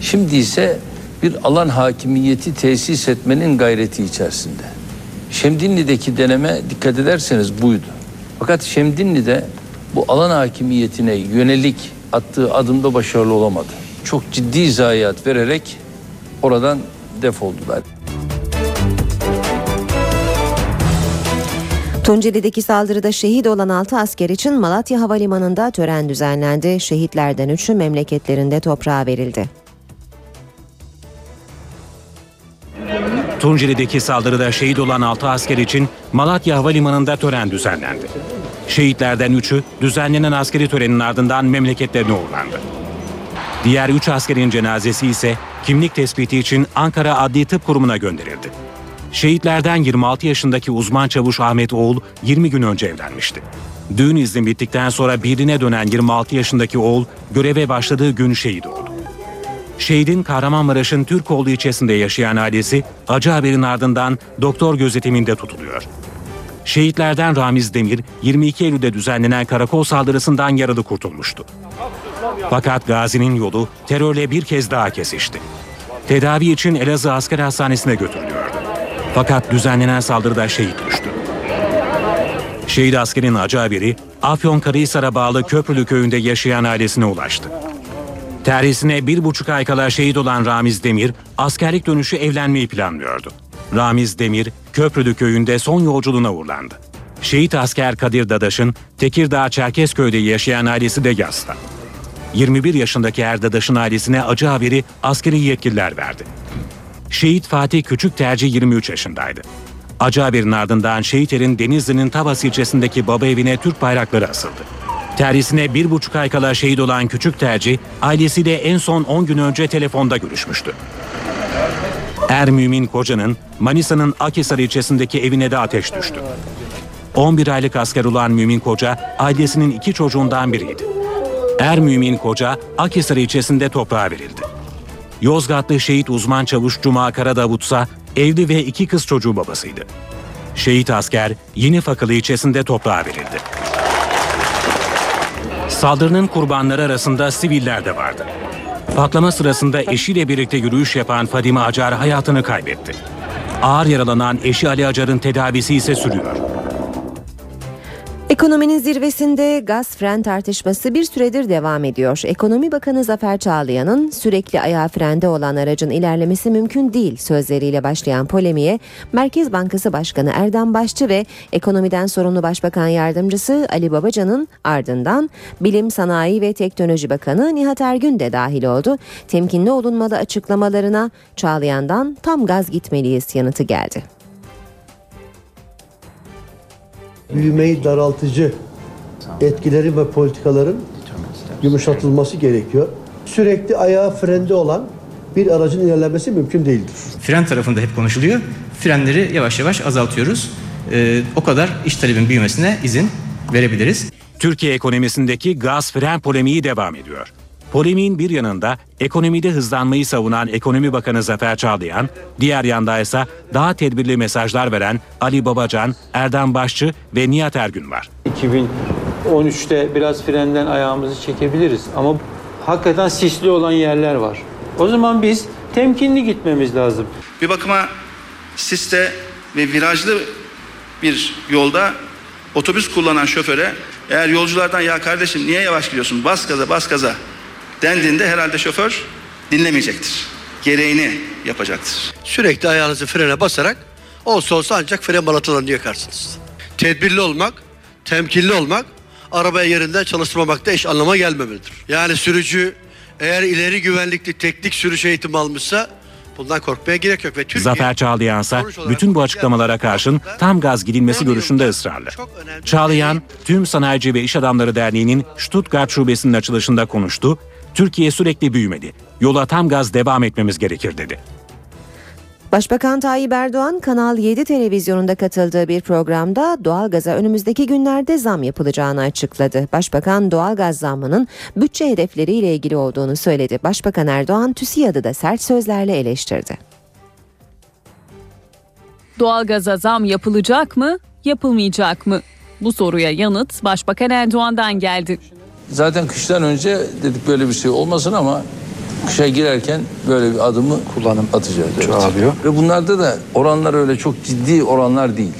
Şimdi ise bir alan hakimiyeti tesis etmenin gayreti içerisinde. Şemdinli'deki deneme dikkat ederseniz buydu. Fakat Şemdinli'de bu alan hakimiyetine yönelik attığı adımda başarılı olamadı. Çok ciddi zayiat vererek oradan defoldular. Tunceli'deki saldırıda şehit olan 6 asker için Malatya Havalimanı'nda tören düzenlendi. Şehitlerden 3'ü memleketlerinde toprağa verildi. Tunceli'deki saldırıda şehit olan 6 asker için Malatya Havalimanı'nda tören düzenlendi. Şehitlerden 3'ü düzenlenen askeri törenin ardından memleketlerine uğurlandı. Diğer 3 askerin cenazesi ise kimlik tespiti için Ankara Adli Tıp Kurumu'na gönderildi. Şehitlerden 26 yaşındaki uzman çavuş Ahmet Oğul 20 gün önce evlenmişti. Düğün izni bittikten sonra birine dönen 26 yaşındaki Oğul göreve başladığı gün şehit oldu. Şehidin Kahramanmaraş'ın Türkoğlu ilçesinde yaşayan ailesi acı haberin ardından doktor gözetiminde tutuluyor. Şehitlerden Ramiz Demir 22 Eylül'de düzenlenen karakol saldırısından yaralı kurtulmuştu. Fakat Gazi'nin yolu terörle bir kez daha kesişti. Tedavi için Elazığ Asker Hastanesi'ne götürülüyordu. Fakat düzenlenen saldırıda şehit düştü. Şehit askerin acı haberi Afyonkarahisar'a bağlı Köprülü köyünde yaşayan ailesine ulaştı. Terhisine bir buçuk ay kala şehit olan Ramiz Demir, askerlik dönüşü evlenmeyi planlıyordu. Ramiz Demir, Köprülü köyünde son yolculuğuna uğurlandı. Şehit asker Kadir Dadaş'ın Tekirdağ Çerkezköy'de yaşayan ailesi de yasta. 21 yaşındaki Erdadaş'ın ailesine acı haberi askeri yetkililer verdi. Şehit Fatih Küçük Tercih 23 yaşındaydı. Acı haberin ardından Şehit Er'in Denizli'nin Tavas ilçesindeki baba evine Türk bayrakları asıldı. Terhisine bir buçuk ay kala şehit olan Küçük Tercih, ailesiyle en son 10 gün önce telefonda görüşmüştü. Er Mümin Koca'nın Manisa'nın Akhisar ilçesindeki evine de ateş düştü. 11 aylık asker olan Mümin Koca ailesinin iki çocuğundan biriydi. Er Mümin Koca Akhisar ilçesinde toprağa verildi. Yozgatlı şehit uzman çavuş Cuma Karadavutsa evli ve iki kız çocuğu babasıydı. Şehit asker Yeni Fakılı ilçesinde toprağa verildi. Saldırının kurbanları arasında siviller de vardı. Patlama sırasında eşiyle birlikte yürüyüş yapan Fadime Acar hayatını kaybetti. Ağır yaralanan eşi Ali Acar'ın tedavisi ise sürüyor. Ekonominin zirvesinde gaz fren tartışması bir süredir devam ediyor. Ekonomi Bakanı Zafer Çağlayan'ın sürekli ayağı frende olan aracın ilerlemesi mümkün değil sözleriyle başlayan polemiğe Merkez Bankası Başkanı Erdem Başçı ve ekonomiden sorumlu Başbakan Yardımcısı Ali Babacan'ın ardından Bilim, Sanayi ve Teknoloji Bakanı Nihat Ergün de dahil oldu. Temkinli olunmalı açıklamalarına Çağlayan'dan tam gaz gitmeliyiz yanıtı geldi. Büyümeyi daraltıcı etkilerin ve politikaların yumuşatılması gerekiyor. Sürekli ayağı frende olan bir aracın ilerlemesi mümkün değildir. Fren tarafında hep konuşuluyor. Frenleri yavaş yavaş azaltıyoruz. Ee, o kadar iş talebin büyümesine izin verebiliriz. Türkiye ekonomisindeki gaz fren polemiği devam ediyor. Polemiğin bir yanında ekonomide hızlanmayı savunan Ekonomi Bakanı Zafer Çağlayan, diğer yanda ise daha tedbirli mesajlar veren Ali Babacan, Erdem Başçı ve Nihat Ergün var. 2013'te biraz frenden ayağımızı çekebiliriz ama hakikaten sisli olan yerler var. O zaman biz temkinli gitmemiz lazım. Bir bakıma siste ve virajlı bir yolda otobüs kullanan şoföre eğer yolculardan ya kardeşim niye yavaş gidiyorsun bas gaza bas gaza dendiğinde herhalde şoför dinlemeyecektir. Gereğini yapacaktır. Sürekli ayağınızı frene basarak olsa olsa ancak fren balatalarını yakarsınız. Tedbirli olmak, temkinli olmak, arabaya yerinden çalıştırmamakta eş anlama gelmemelidir. Yani sürücü eğer ileri güvenlikli teknik sürüş eğitimi almışsa bundan korkmaya gerek yok. Ve Türkiye, Zafer Çağlayan ise bütün bu açıklamalara karşın tam gaz gidilmesi görüşünde ısrarlı. Çağlayan, tüm Sanayici ve İş Adamları Derneği'nin Stuttgart şubesinin açılışında konuştu. Türkiye sürekli büyümedi. Yola tam gaz devam etmemiz gerekir dedi. Başbakan Tayyip Erdoğan Kanal 7 televizyonunda katıldığı bir programda doğalgaza önümüzdeki günlerde zam yapılacağını açıkladı. Başbakan doğalgaz zammının bütçe hedefleriyle ilgili olduğunu söyledi. Başbakan Erdoğan TÜSİAD'ı da sert sözlerle eleştirdi. Doğalgaza zam yapılacak mı, yapılmayacak mı? Bu soruya yanıt Başbakan Erdoğan'dan geldi. Zaten kıştan önce dedik böyle bir şey olmasın ama kışa girerken böyle bir adımı kullanım atacağız. Evet. Ve bunlarda da oranlar öyle çok ciddi oranlar değil.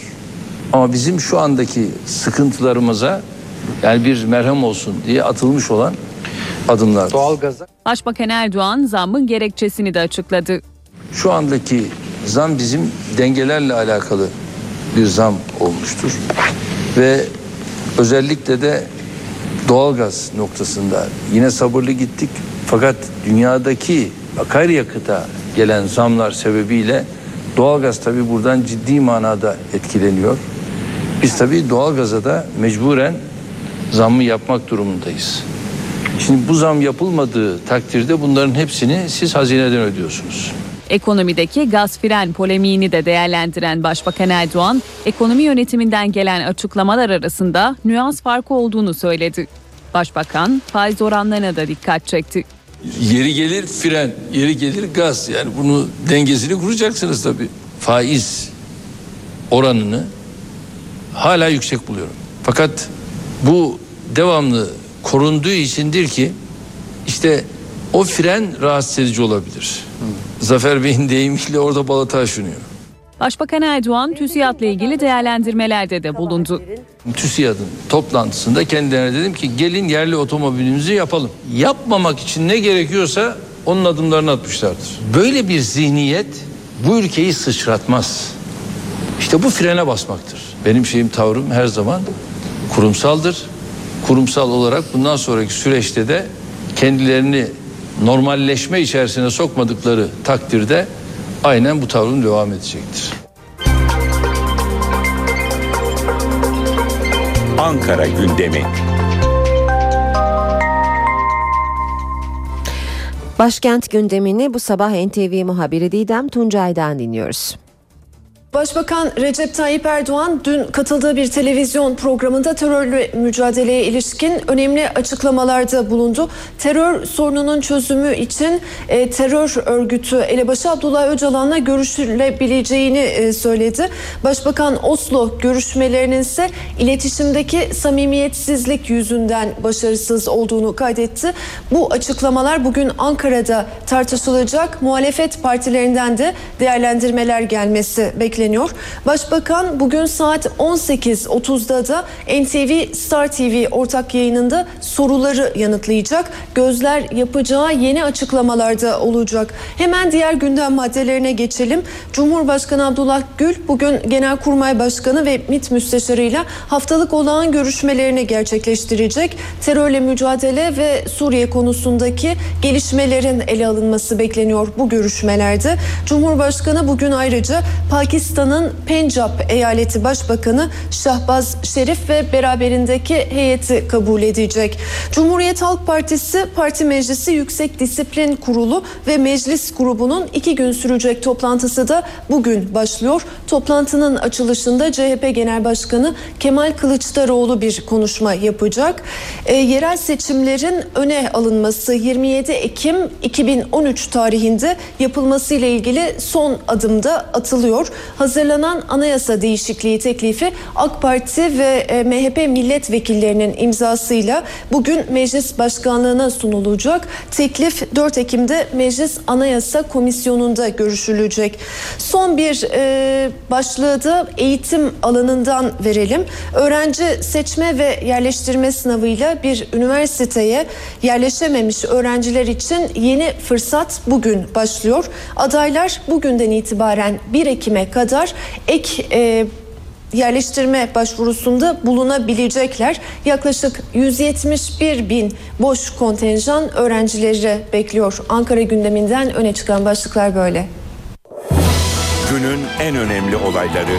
Ama bizim şu andaki sıkıntılarımıza yani bir merhem olsun diye atılmış olan adımlar. Doğalgaza. Başbakan Erdoğan zammın gerekçesini de açıkladı. Şu andaki zam bizim dengelerle alakalı bir zam olmuştur. Ve özellikle de doğalgaz noktasında yine sabırlı gittik. Fakat dünyadaki akaryakıta gelen zamlar sebebiyle doğalgaz tabii buradan ciddi manada etkileniyor. Biz tabii doğalgaza da mecburen zammı yapmak durumundayız. Şimdi bu zam yapılmadığı takdirde bunların hepsini siz hazineden ödüyorsunuz. Ekonomideki gaz fren polemiğini de değerlendiren Başbakan Erdoğan, ekonomi yönetiminden gelen açıklamalar arasında nüans farkı olduğunu söyledi. Başbakan faiz oranlarına da dikkat çekti. Yeri gelir fren, yeri gelir gaz. Yani bunu dengesini kuracaksınız tabii. Faiz oranını hala yüksek buluyorum. Fakat bu devamlı korunduğu içindir ki işte o fren rahatsız edici olabilir. Zafer Bey'in deyimiyle orada balata aşınıyor. Başbakan Erdoğan TÜSİAD'la ilgili değerlendirmelerde de bulundu. TÜSİAD'ın toplantısında kendilerine dedim ki gelin yerli otomobilimizi yapalım. Yapmamak için ne gerekiyorsa onun adımlarını atmışlardır. Böyle bir zihniyet bu ülkeyi sıçratmaz. İşte bu frene basmaktır. Benim şeyim tavrım her zaman kurumsaldır. Kurumsal olarak bundan sonraki süreçte de kendilerini normalleşme içerisine sokmadıkları takdirde aynen bu tavrın devam edecektir. Ankara gündemi. Başkent gündemini bu sabah NTV muhabiri Didem Tuncay'dan dinliyoruz. Başbakan Recep Tayyip Erdoğan dün katıldığı bir televizyon programında terörle mücadeleye ilişkin önemli açıklamalarda bulundu. Terör sorununun çözümü için e, terör örgütü elebaşı Abdullah Öcalan'la görüşülebileceğini e, söyledi. Başbakan Oslo görüşmelerinin ise iletişimdeki samimiyetsizlik yüzünden başarısız olduğunu kaydetti. Bu açıklamalar bugün Ankara'da tartışılacak. Muhalefet partilerinden de değerlendirmeler gelmesi bekleniyor bekleniyor. Başbakan bugün saat 18.30'da da NTV Star TV ortak yayınında soruları yanıtlayacak. Gözler yapacağı yeni açıklamalarda olacak. Hemen diğer gündem maddelerine geçelim. Cumhurbaşkanı Abdullah Gül bugün Genelkurmay Başkanı ve MİT Müsteşarı'yla haftalık olağan görüşmelerini gerçekleştirecek. Terörle mücadele ve Suriye konusundaki gelişmelerin ele alınması bekleniyor bu görüşmelerde. Cumhurbaşkanı bugün ayrıca Pakistan Pakistan'ın Pencap eyaleti başbakanı Şahbaz Şerif ve beraberindeki heyeti kabul edecek. Cumhuriyet Halk Partisi Parti Meclisi Yüksek Disiplin Kurulu ve Meclis grubunun iki gün sürecek toplantısı da bugün başlıyor. Toplantının açılışında CHP Genel Başkanı Kemal Kılıçdaroğlu bir konuşma yapacak. E, yerel seçimlerin öne alınması 27 Ekim 2013 tarihinde yapılması ile ilgili son adımda atılıyor hazırlanan anayasa değişikliği teklifi AK Parti ve e, MHP milletvekillerinin imzasıyla bugün meclis başkanlığına sunulacak. Teklif 4 Ekim'de Meclis Anayasa Komisyonu'nda görüşülecek. Son bir e, başlığı da eğitim alanından verelim. Öğrenci seçme ve yerleştirme sınavıyla bir üniversiteye yerleşememiş öğrenciler için yeni fırsat bugün başlıyor. Adaylar bugünden itibaren 1 Ekim'e kadar kadar ek e, yerleştirme başvurusunda bulunabilecekler. Yaklaşık 171 bin boş kontenjan öğrencileri bekliyor. Ankara gündeminden öne çıkan başlıklar böyle. Günün en önemli olayları.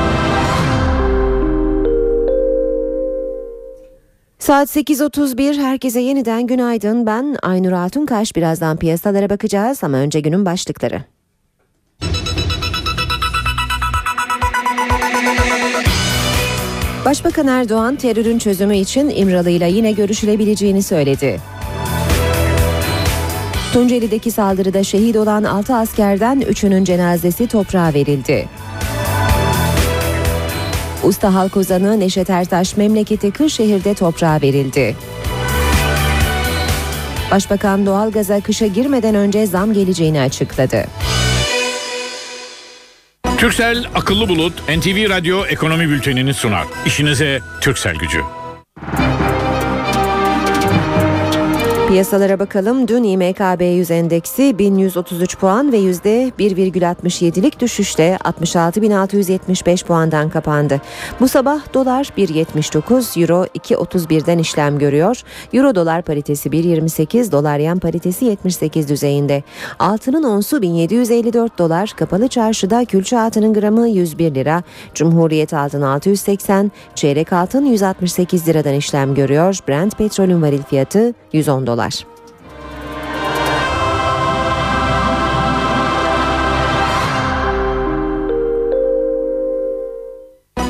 Saat 8.31 herkese yeniden günaydın. Ben Aynur Altunkaş. Birazdan piyasalara bakacağız ama önce günün başlıkları. Başbakan Erdoğan terörün çözümü için İmralı ile yine görüşülebileceğini söyledi. Tunceli'deki saldırıda şehit olan 6 askerden 3'ünün cenazesi toprağa verildi. Usta halk ozanı Neşet Ertaş memleketi Kırşehir'de toprağa verildi. Başbakan doğalgaza kışa girmeden önce zam geleceğini açıkladı. Türksel akıllı bulut NTV Radyo ekonomi bültenini sunar. İşinize Türksel gücü. Piyasalara bakalım. Dün İMKB 100 endeksi 1133 puan ve %1,67'lik düşüşle 66.675 puandan kapandı. Bu sabah dolar 1.79, euro 2.31'den işlem görüyor. Euro dolar paritesi 1.28, dolar yan paritesi 78 düzeyinde. Altının onsu 1754 dolar, kapalı çarşıda külçe altının gramı 101 lira, Cumhuriyet altın 680, çeyrek altın 168 liradan işlem görüyor. Brent petrolün varil fiyatı 110 dolar.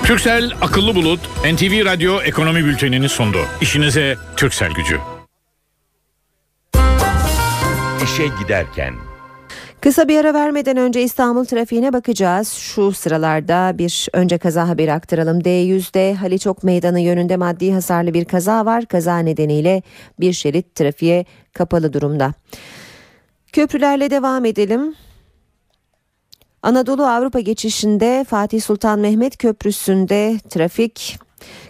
Türksel akıllı bulut NTV Radyo ekonomi bültenini sundu. İşinize Türksel gücü. İşe giderken. Kısa bir ara vermeden önce İstanbul trafiğine bakacağız. Şu sıralarda bir önce kaza haberi aktaralım. D100'de Haliçok Meydanı yönünde maddi hasarlı bir kaza var. Kaza nedeniyle bir şerit trafiğe kapalı durumda. Köprülerle devam edelim. Anadolu Avrupa geçişinde Fatih Sultan Mehmet Köprüsü'nde trafik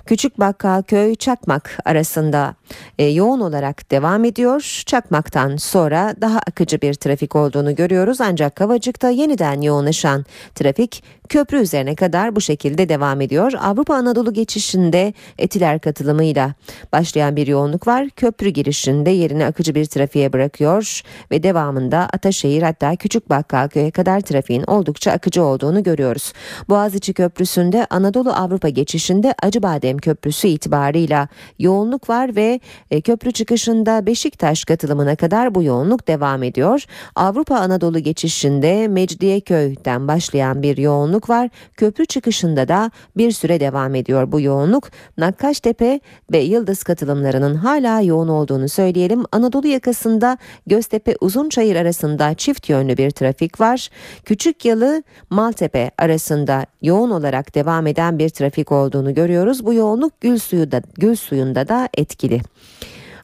Küçük Bakkalköy Çakmak arasında e, yoğun olarak devam ediyor. Çakmak'tan sonra daha akıcı bir trafik olduğunu görüyoruz ancak Kavacık'ta yeniden yoğunlaşan trafik köprü üzerine kadar bu şekilde devam ediyor. Avrupa Anadolu geçişinde etiler katılımıyla başlayan bir yoğunluk var. Köprü girişinde yerini akıcı bir trafiğe bırakıyor ve devamında Ataşehir hatta Küçük Bakkalköy'e kadar trafiğin oldukça akıcı olduğunu görüyoruz. Boğaziçi Köprüsü'nde Anadolu Avrupa geçişinde Acıbadem Köprüsü itibarıyla yoğunluk var ve e, köprü çıkışında Beşiktaş katılımına kadar bu yoğunluk devam ediyor. Avrupa Anadolu geçişinde Mecidiyeköy'den başlayan bir yoğunluk var. Köprü çıkışında da bir süre devam ediyor bu yoğunluk. Nakkaştepe ve Yıldız katılımlarının hala yoğun olduğunu söyleyelim. Anadolu yakasında Göztepe Uzunçayır arasında çift yönlü bir trafik var. Küçük Yalı Maltepe arasında yoğun olarak devam eden bir trafik olduğunu görüyoruz. Bu yoğunluk Gül suyu da Gül suyunda da etkili.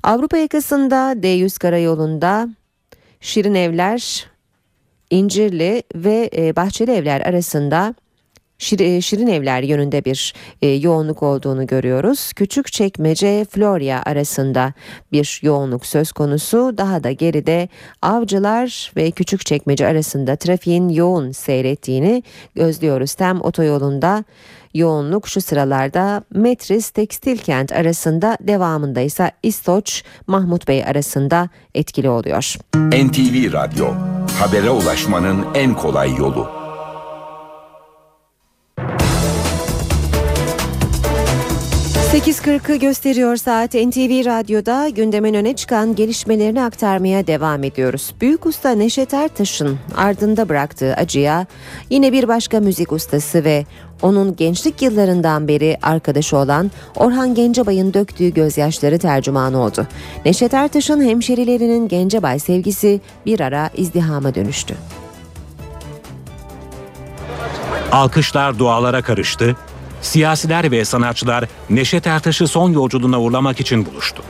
Avrupa yakasında D100 karayolunda Şirin Evler, İncirli ve e, Bahçeli Evler arasında e, Şirin Evler yönünde bir e, yoğunluk olduğunu görüyoruz. Küçük Çekmece Florya arasında bir yoğunluk söz konusu. Daha da geride Avcılar ve Küçük Çekmece arasında trafiğin yoğun seyrettiğini gözlüyoruz. Tem otoyolunda yoğunluk şu sıralarda Metris Tekstil Kent arasında devamında ise İstoç Mahmut Bey arasında etkili oluyor. NTV Radyo habere ulaşmanın en kolay yolu. ...8.40'ı gösteriyor saat NTV Radyo'da gündemin öne çıkan gelişmelerini aktarmaya devam ediyoruz. Büyük usta Neşet Ertaş'ın ardında bıraktığı acıya yine bir başka müzik ustası ve onun gençlik yıllarından beri arkadaşı olan Orhan Gencebay'ın döktüğü gözyaşları tercüman oldu. Neşet Ertaş'ın hemşerilerinin Gencebay sevgisi bir ara izdihama dönüştü. Alkışlar dualara karıştı. Siyasiler ve sanatçılar Neşet Ertaş'ı son yolculuğuna uğurlamak için buluştu.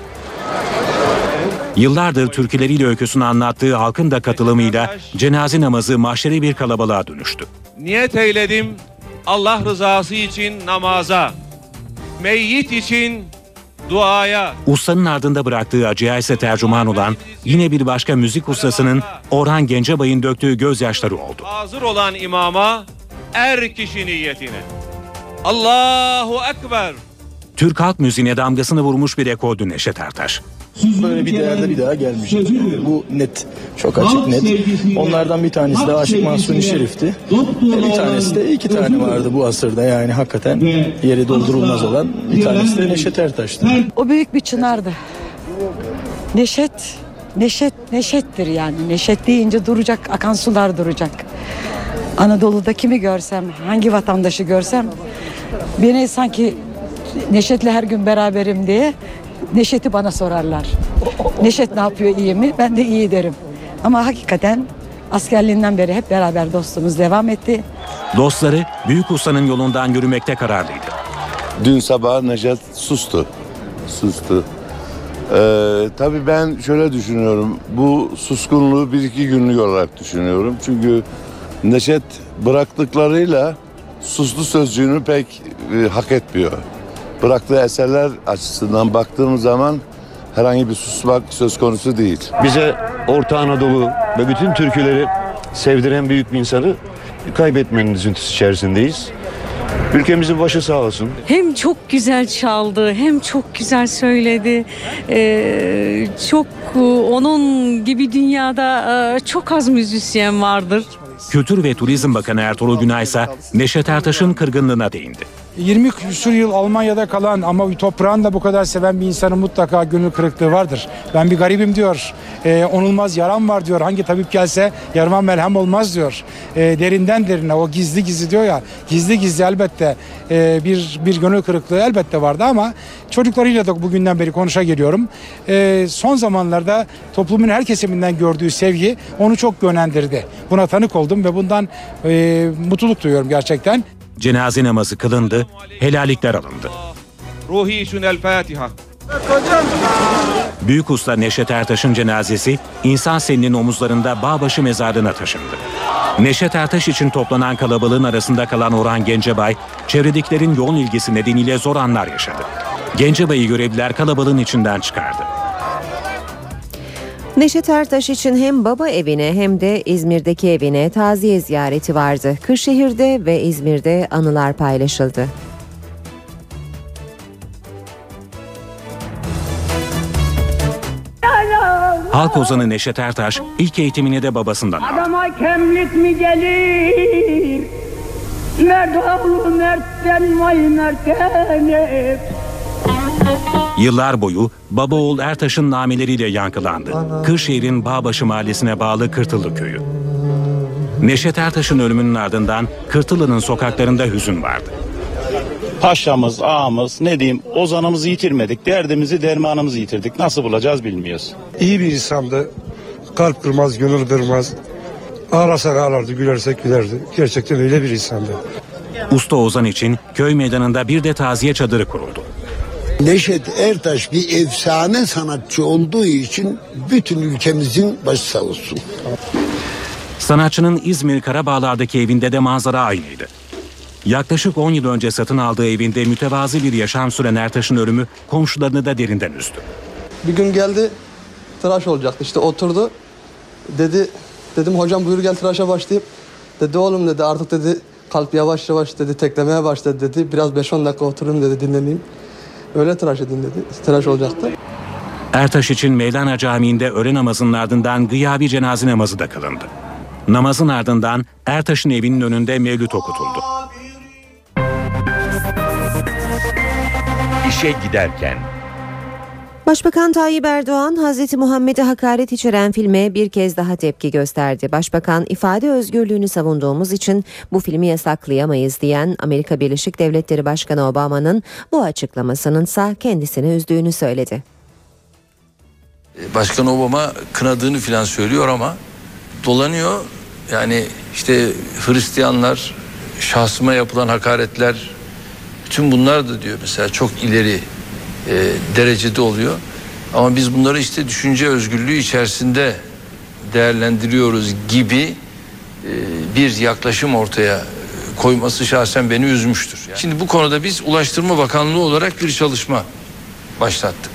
Yıllardır türküleriyle öyküsünü anlattığı halkın da katılımıyla cenaze namazı mahşeri bir kalabalığa dönüştü. Niyet eyledim Allah rızası için namaza, meyyit için duaya. Ustanın ardında bıraktığı acıya ise tercüman olan yine bir başka müzik ustasının Orhan Gencebay'ın döktüğü gözyaşları oldu. Hazır olan imama er kişi niyetine. Allahu Ekber. Türk halk müziğine damgasını vurmuş bir ekoldü Neşet Ertaş. Böyle bir değerde bir daha gelmeyecek. Bu net. Çok açık net. Onlardan bir tanesi de Aşık Mahsuni Şerif'ti. Bir tanesi de iki tane vardı bu asırda yani hakikaten yeri doldurulmaz olan. Bir tanesi de Neşet Ertaş'tı. O büyük bir çınardı. Neşet, neşet, neşettir yani. Neşet deyince duracak, akan sular duracak. Anadolu'da kimi görsem, hangi vatandaşı görsem beni sanki Neşet'le her gün beraberim diye Neşet'i bana sorarlar. Neşet ne yapıyor iyi mi? Ben de iyi derim. Ama hakikaten askerliğinden beri hep beraber dostluğumuz devam etti. Dostları Büyük Usta'nın yolundan yürümekte kararlıydı. Dün sabah Neşet sustu. Sustu. Ee, tabii ben şöyle düşünüyorum. Bu suskunluğu bir iki günlük olarak düşünüyorum. Çünkü Neşet bıraktıklarıyla suslu sözcüğünü pek e, hak etmiyor. Bıraktığı eserler açısından baktığım zaman herhangi bir susmak söz konusu değil. Bize Orta Anadolu ve bütün türküleri sevdiren büyük bir insanı kaybetmenin üzüntüsü içerisindeyiz. Ülkemizin başı sağ olsun. Hem çok güzel çaldı hem çok güzel söyledi. Ee, çok onun gibi dünyada e, çok az müzisyen vardır. Kültür ve Turizm Bakanı Ertuğrul Günay ise Neşet Ertaş'ın kırgınlığına değindi. 20 küsur yıl Almanya'da kalan ama toprağını da bu kadar seven bir insanın mutlaka gönül kırıklığı vardır. Ben bir garibim diyor. Ee, onulmaz yaram var diyor. Hangi tabip gelse yarıma melhem olmaz diyor. Ee, derinden derine o gizli gizli diyor ya. Gizli gizli elbette e, bir bir gönül kırıklığı elbette vardı ama çocuklarıyla da bugünden beri konuşa geliyorum. Ee, son zamanlarda toplumun her kesiminden gördüğü sevgi onu çok yönlendirdi. Buna tanık oldum ve bundan e, mutluluk duyuyorum gerçekten. Cenaze namazı kılındı, helallikler alındı. Büyük usta Neşet Ertaş'ın cenazesi İnsan Seli'nin omuzlarında Bağbaşı mezarlığına taşındı. Neşet Ertaş için toplanan kalabalığın arasında kalan Orhan Gencebay, çevredekilerin yoğun ilgisi nedeniyle zor anlar yaşadı. Gencebay'ı görevliler kalabalığın içinden çıkardı. Neşet Ertaş için hem baba evine hem de İzmir'deki evine taziye ziyareti vardı. Kırşehir'de ve İzmir'de anılar paylaşıldı. Halk ozanı Neşet Ertaş ilk eğitimini de babasından aldı. Adama kemlik mi gelir? Mert oğlu mertten vay mertten hep. Yıllar boyu baba oğul Ertaş'ın nameleriyle yankılandı. Kırşehir'in Bağbaşı mahallesine bağlı Kırtıllı köyü. Neşet Ertaş'ın ölümünün ardından Kırtıllı'nın sokaklarında hüzün vardı. Paşamız, ağamız, ne diyeyim ozanımızı yitirmedik. Derdimizi, dermanımızı yitirdik. Nasıl bulacağız bilmiyoruz. İyi bir insandı. Kalp kırmaz, gönül kırmaz. Ağlasak ağlardı, gülersek gülerdi. Gerçekten öyle bir insandı. Usta Ozan için köy meydanında bir de taziye çadırı kuruldu. Neşet Ertaş bir efsane sanatçı olduğu için bütün ülkemizin başı sağ olsun. Sanatçının İzmir Karabağlar'daki evinde de manzara aynıydı. Yaklaşık 10 yıl önce satın aldığı evinde mütevazı bir yaşam süren Ertaş'ın ölümü komşularını da derinden üzdü. Bir gün geldi tıraş olacaktı işte oturdu dedi dedim hocam buyur gel tıraşa başlayayım. Dedi oğlum dedi artık dedi kalp yavaş yavaş dedi teklemeye başladı dedi biraz 5-10 dakika oturayım dedi dinleneyim. Öyle tıraş edin dedi tıraş olacaktı. Ertaş için Mevlana Camii'nde öğle namazının ardından gıyabi cenaze namazı da kılındı. Namazın ardından Ertaş'ın evinin önünde mevlüt okutuldu. İşe giderken Başbakan Tayyip Erdoğan, Hazreti Muhammed'e hakaret içeren filme bir kez daha tepki gösterdi. Başbakan, ifade özgürlüğünü savunduğumuz için bu filmi yasaklayamayız diyen Amerika Birleşik Devletleri Başkanı Obama'nın bu açıklamasının ise kendisini üzdüğünü söyledi. Başkan Obama kınadığını filan söylüyor ama dolanıyor. Yani işte Hristiyanlar, şahsıma yapılan hakaretler, bütün bunlar da diyor mesela çok ileri e, derecede oluyor. Ama biz bunları işte düşünce özgürlüğü içerisinde değerlendiriyoruz gibi e, bir yaklaşım ortaya koyması şahsen beni üzmüştür. Yani Şimdi bu konuda biz Ulaştırma Bakanlığı olarak bir çalışma başlattık.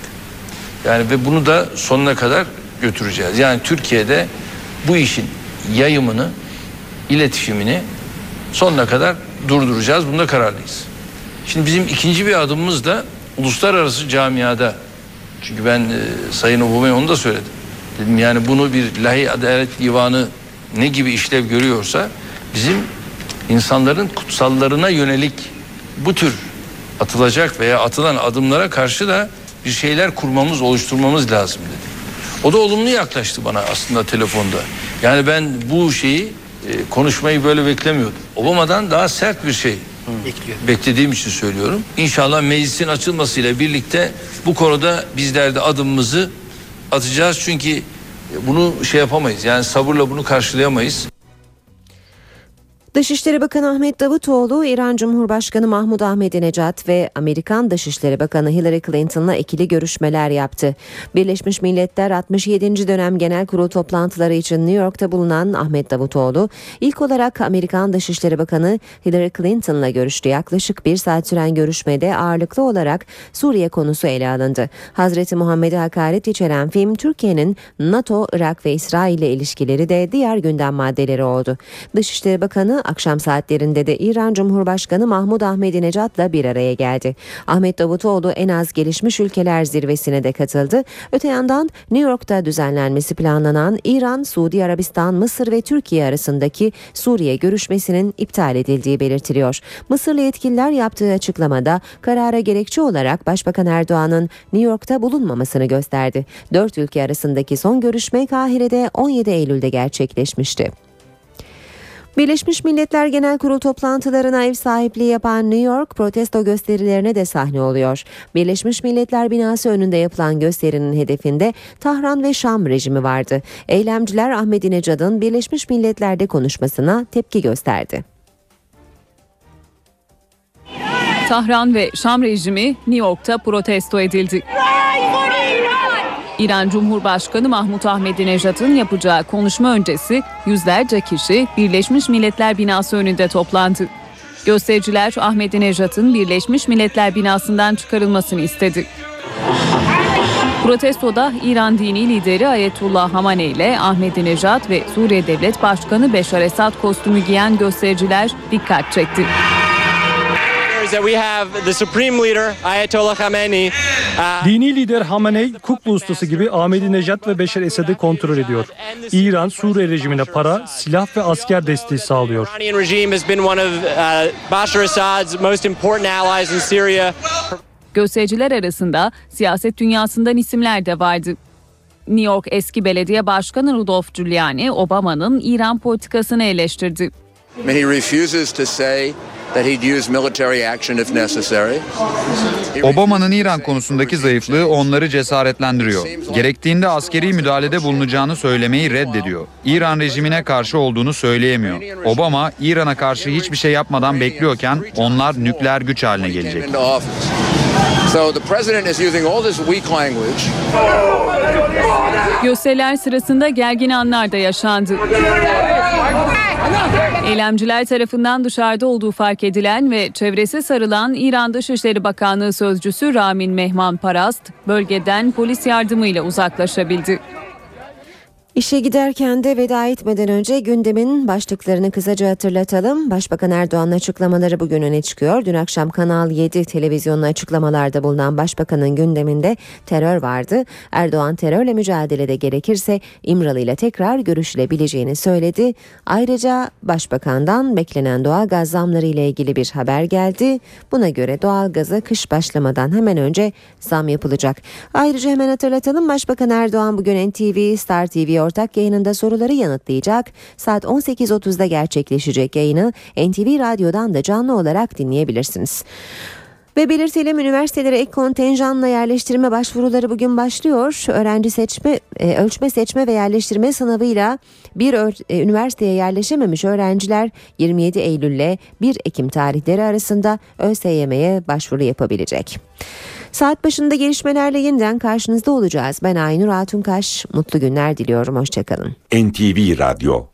Yani ve bunu da sonuna kadar götüreceğiz. Yani Türkiye'de bu işin yayımını, iletişimini sonuna kadar durduracağız. Bunda kararlıyız. Şimdi bizim ikinci bir adımımız da uluslararası camiada çünkü ben e, Sayın Obama'ya onu da söyledim. Dedim yani bunu bir lahi adalet divanı ne gibi işlev görüyorsa bizim insanların kutsallarına yönelik bu tür atılacak veya atılan adımlara karşı da bir şeyler kurmamız, oluşturmamız lazım dedi. O da olumlu yaklaştı bana aslında telefonda. Yani ben bu şeyi e, konuşmayı böyle beklemiyordum. Obama'dan daha sert bir şey Bekliyor. beklediğim için söylüyorum. İnşallah meclisin açılmasıyla birlikte bu konuda bizler de adımımızı atacağız. Çünkü bunu şey yapamayız. Yani sabırla bunu karşılayamayız. Dışişleri Bakanı Ahmet Davutoğlu, İran Cumhurbaşkanı Mahmud Ahmedinecad ve Amerikan Dışişleri Bakanı Hillary Clinton'la ikili görüşmeler yaptı. Birleşmiş Milletler 67. dönem genel kurul toplantıları için New York'ta bulunan Ahmet Davutoğlu, ilk olarak Amerikan Dışişleri Bakanı Hillary Clinton'la görüştü. Yaklaşık bir saat süren görüşmede ağırlıklı olarak Suriye konusu ele alındı. Hazreti Muhammed'e hakaret içeren film, Türkiye'nin NATO, Irak ve İsrail ile ilişkileri de diğer gündem maddeleri oldu. Dışişleri Bakanı akşam saatlerinde de İran Cumhurbaşkanı Mahmud Ahmedinecad'la bir araya geldi. Ahmet Davutoğlu en az gelişmiş ülkeler zirvesine de katıldı. Öte yandan New York'ta düzenlenmesi planlanan İran, Suudi Arabistan, Mısır ve Türkiye arasındaki Suriye görüşmesinin iptal edildiği belirtiliyor. Mısırlı yetkililer yaptığı açıklamada karara gerekçe olarak Başbakan Erdoğan'ın New York'ta bulunmamasını gösterdi. Dört ülke arasındaki son görüşme Kahire'de 17 Eylül'de gerçekleşmişti. Birleşmiş Milletler Genel Kurul toplantılarına ev sahipliği yapan New York protesto gösterilerine de sahne oluyor. Birleşmiş Milletler binası önünde yapılan gösterinin hedefinde Tahran ve Şam rejimi vardı. Eylemciler Ahmedinecad'ın Birleşmiş Milletler'de konuşmasına tepki gösterdi. Tahran ve Şam rejimi New York'ta protesto edildi. İran Cumhurbaşkanı Mahmut Ahmadinejad'ın yapacağı konuşma öncesi yüzlerce kişi Birleşmiş Milletler binası önünde toplandı. Göstericiler Ahmadinejad'ın Birleşmiş Milletler binasından çıkarılmasını istedi. Protestoda İran dini lideri Ayetullah Hamane ile Ahmadinejad ve Suriye Devlet Başkanı Beşar Esad kostümü giyen göstericiler dikkat çekti. Dini lider Hamenei, kukla ustası gibi Ahmadinejad ve Beşar Esad'ı kontrol ediyor. İran, Suriye rejimine para, silah ve asker desteği sağlıyor. Göstericiler arasında siyaset dünyasından isimler de vardı. New York eski belediye başkanı Rudolph Giuliani, Obama'nın İran politikasını eleştirdi. And he refuses to say that he'd use military action if necessary. Obama'nın İran konusundaki zayıflığı onları cesaretlendiriyor. Gerektiğinde askeri müdahalede bulunacağını söylemeyi reddediyor. İran rejimine karşı olduğunu söyleyemiyor. Obama İran'a karşı hiçbir şey yapmadan bekliyorken onlar nükleer güç haline gelecek. Into office. So the president is using all this weak language. Gösteriler sırasında gergin anlar da yaşandı. Eylemciler tarafından dışarıda olduğu fark edilen ve çevresi sarılan İran Dışişleri Bakanlığı Sözcüsü Ramin Mehman Parast bölgeden polis yardımıyla uzaklaşabildi. İşe giderken de veda etmeden önce gündemin başlıklarını kısaca hatırlatalım. Başbakan Erdoğan'ın açıklamaları bugün öne çıkıyor. Dün akşam Kanal 7 televizyonlu açıklamalarda bulunan başbakanın gündeminde terör vardı. Erdoğan terörle mücadelede gerekirse İmralı ile tekrar görüşülebileceğini söyledi. Ayrıca başbakandan beklenen doğal gaz zamları ile ilgili bir haber geldi. Buna göre doğal gaza kış başlamadan hemen önce zam yapılacak. Ayrıca hemen hatırlatalım Başbakan Erdoğan bugün NTV, Star TV ortak yayınında soruları yanıtlayacak. Saat 18.30'da gerçekleşecek yayını NTV Radyo'dan da canlı olarak dinleyebilirsiniz. Ve belirtelim üniversitelere ek kontenjanla yerleştirme başvuruları bugün başlıyor. Öğrenci seçme, e, ölçme seçme ve yerleştirme sınavıyla bir e, üniversiteye yerleşememiş öğrenciler 27 Eylül ile 1 Ekim tarihleri arasında ÖSYM'ye başvuru yapabilecek. Saat başında gelişmelerle yeniden karşınızda olacağız. Ben Aynur Altunkaş. Mutlu günler diliyorum. Hoşçakalın. NTV Radyo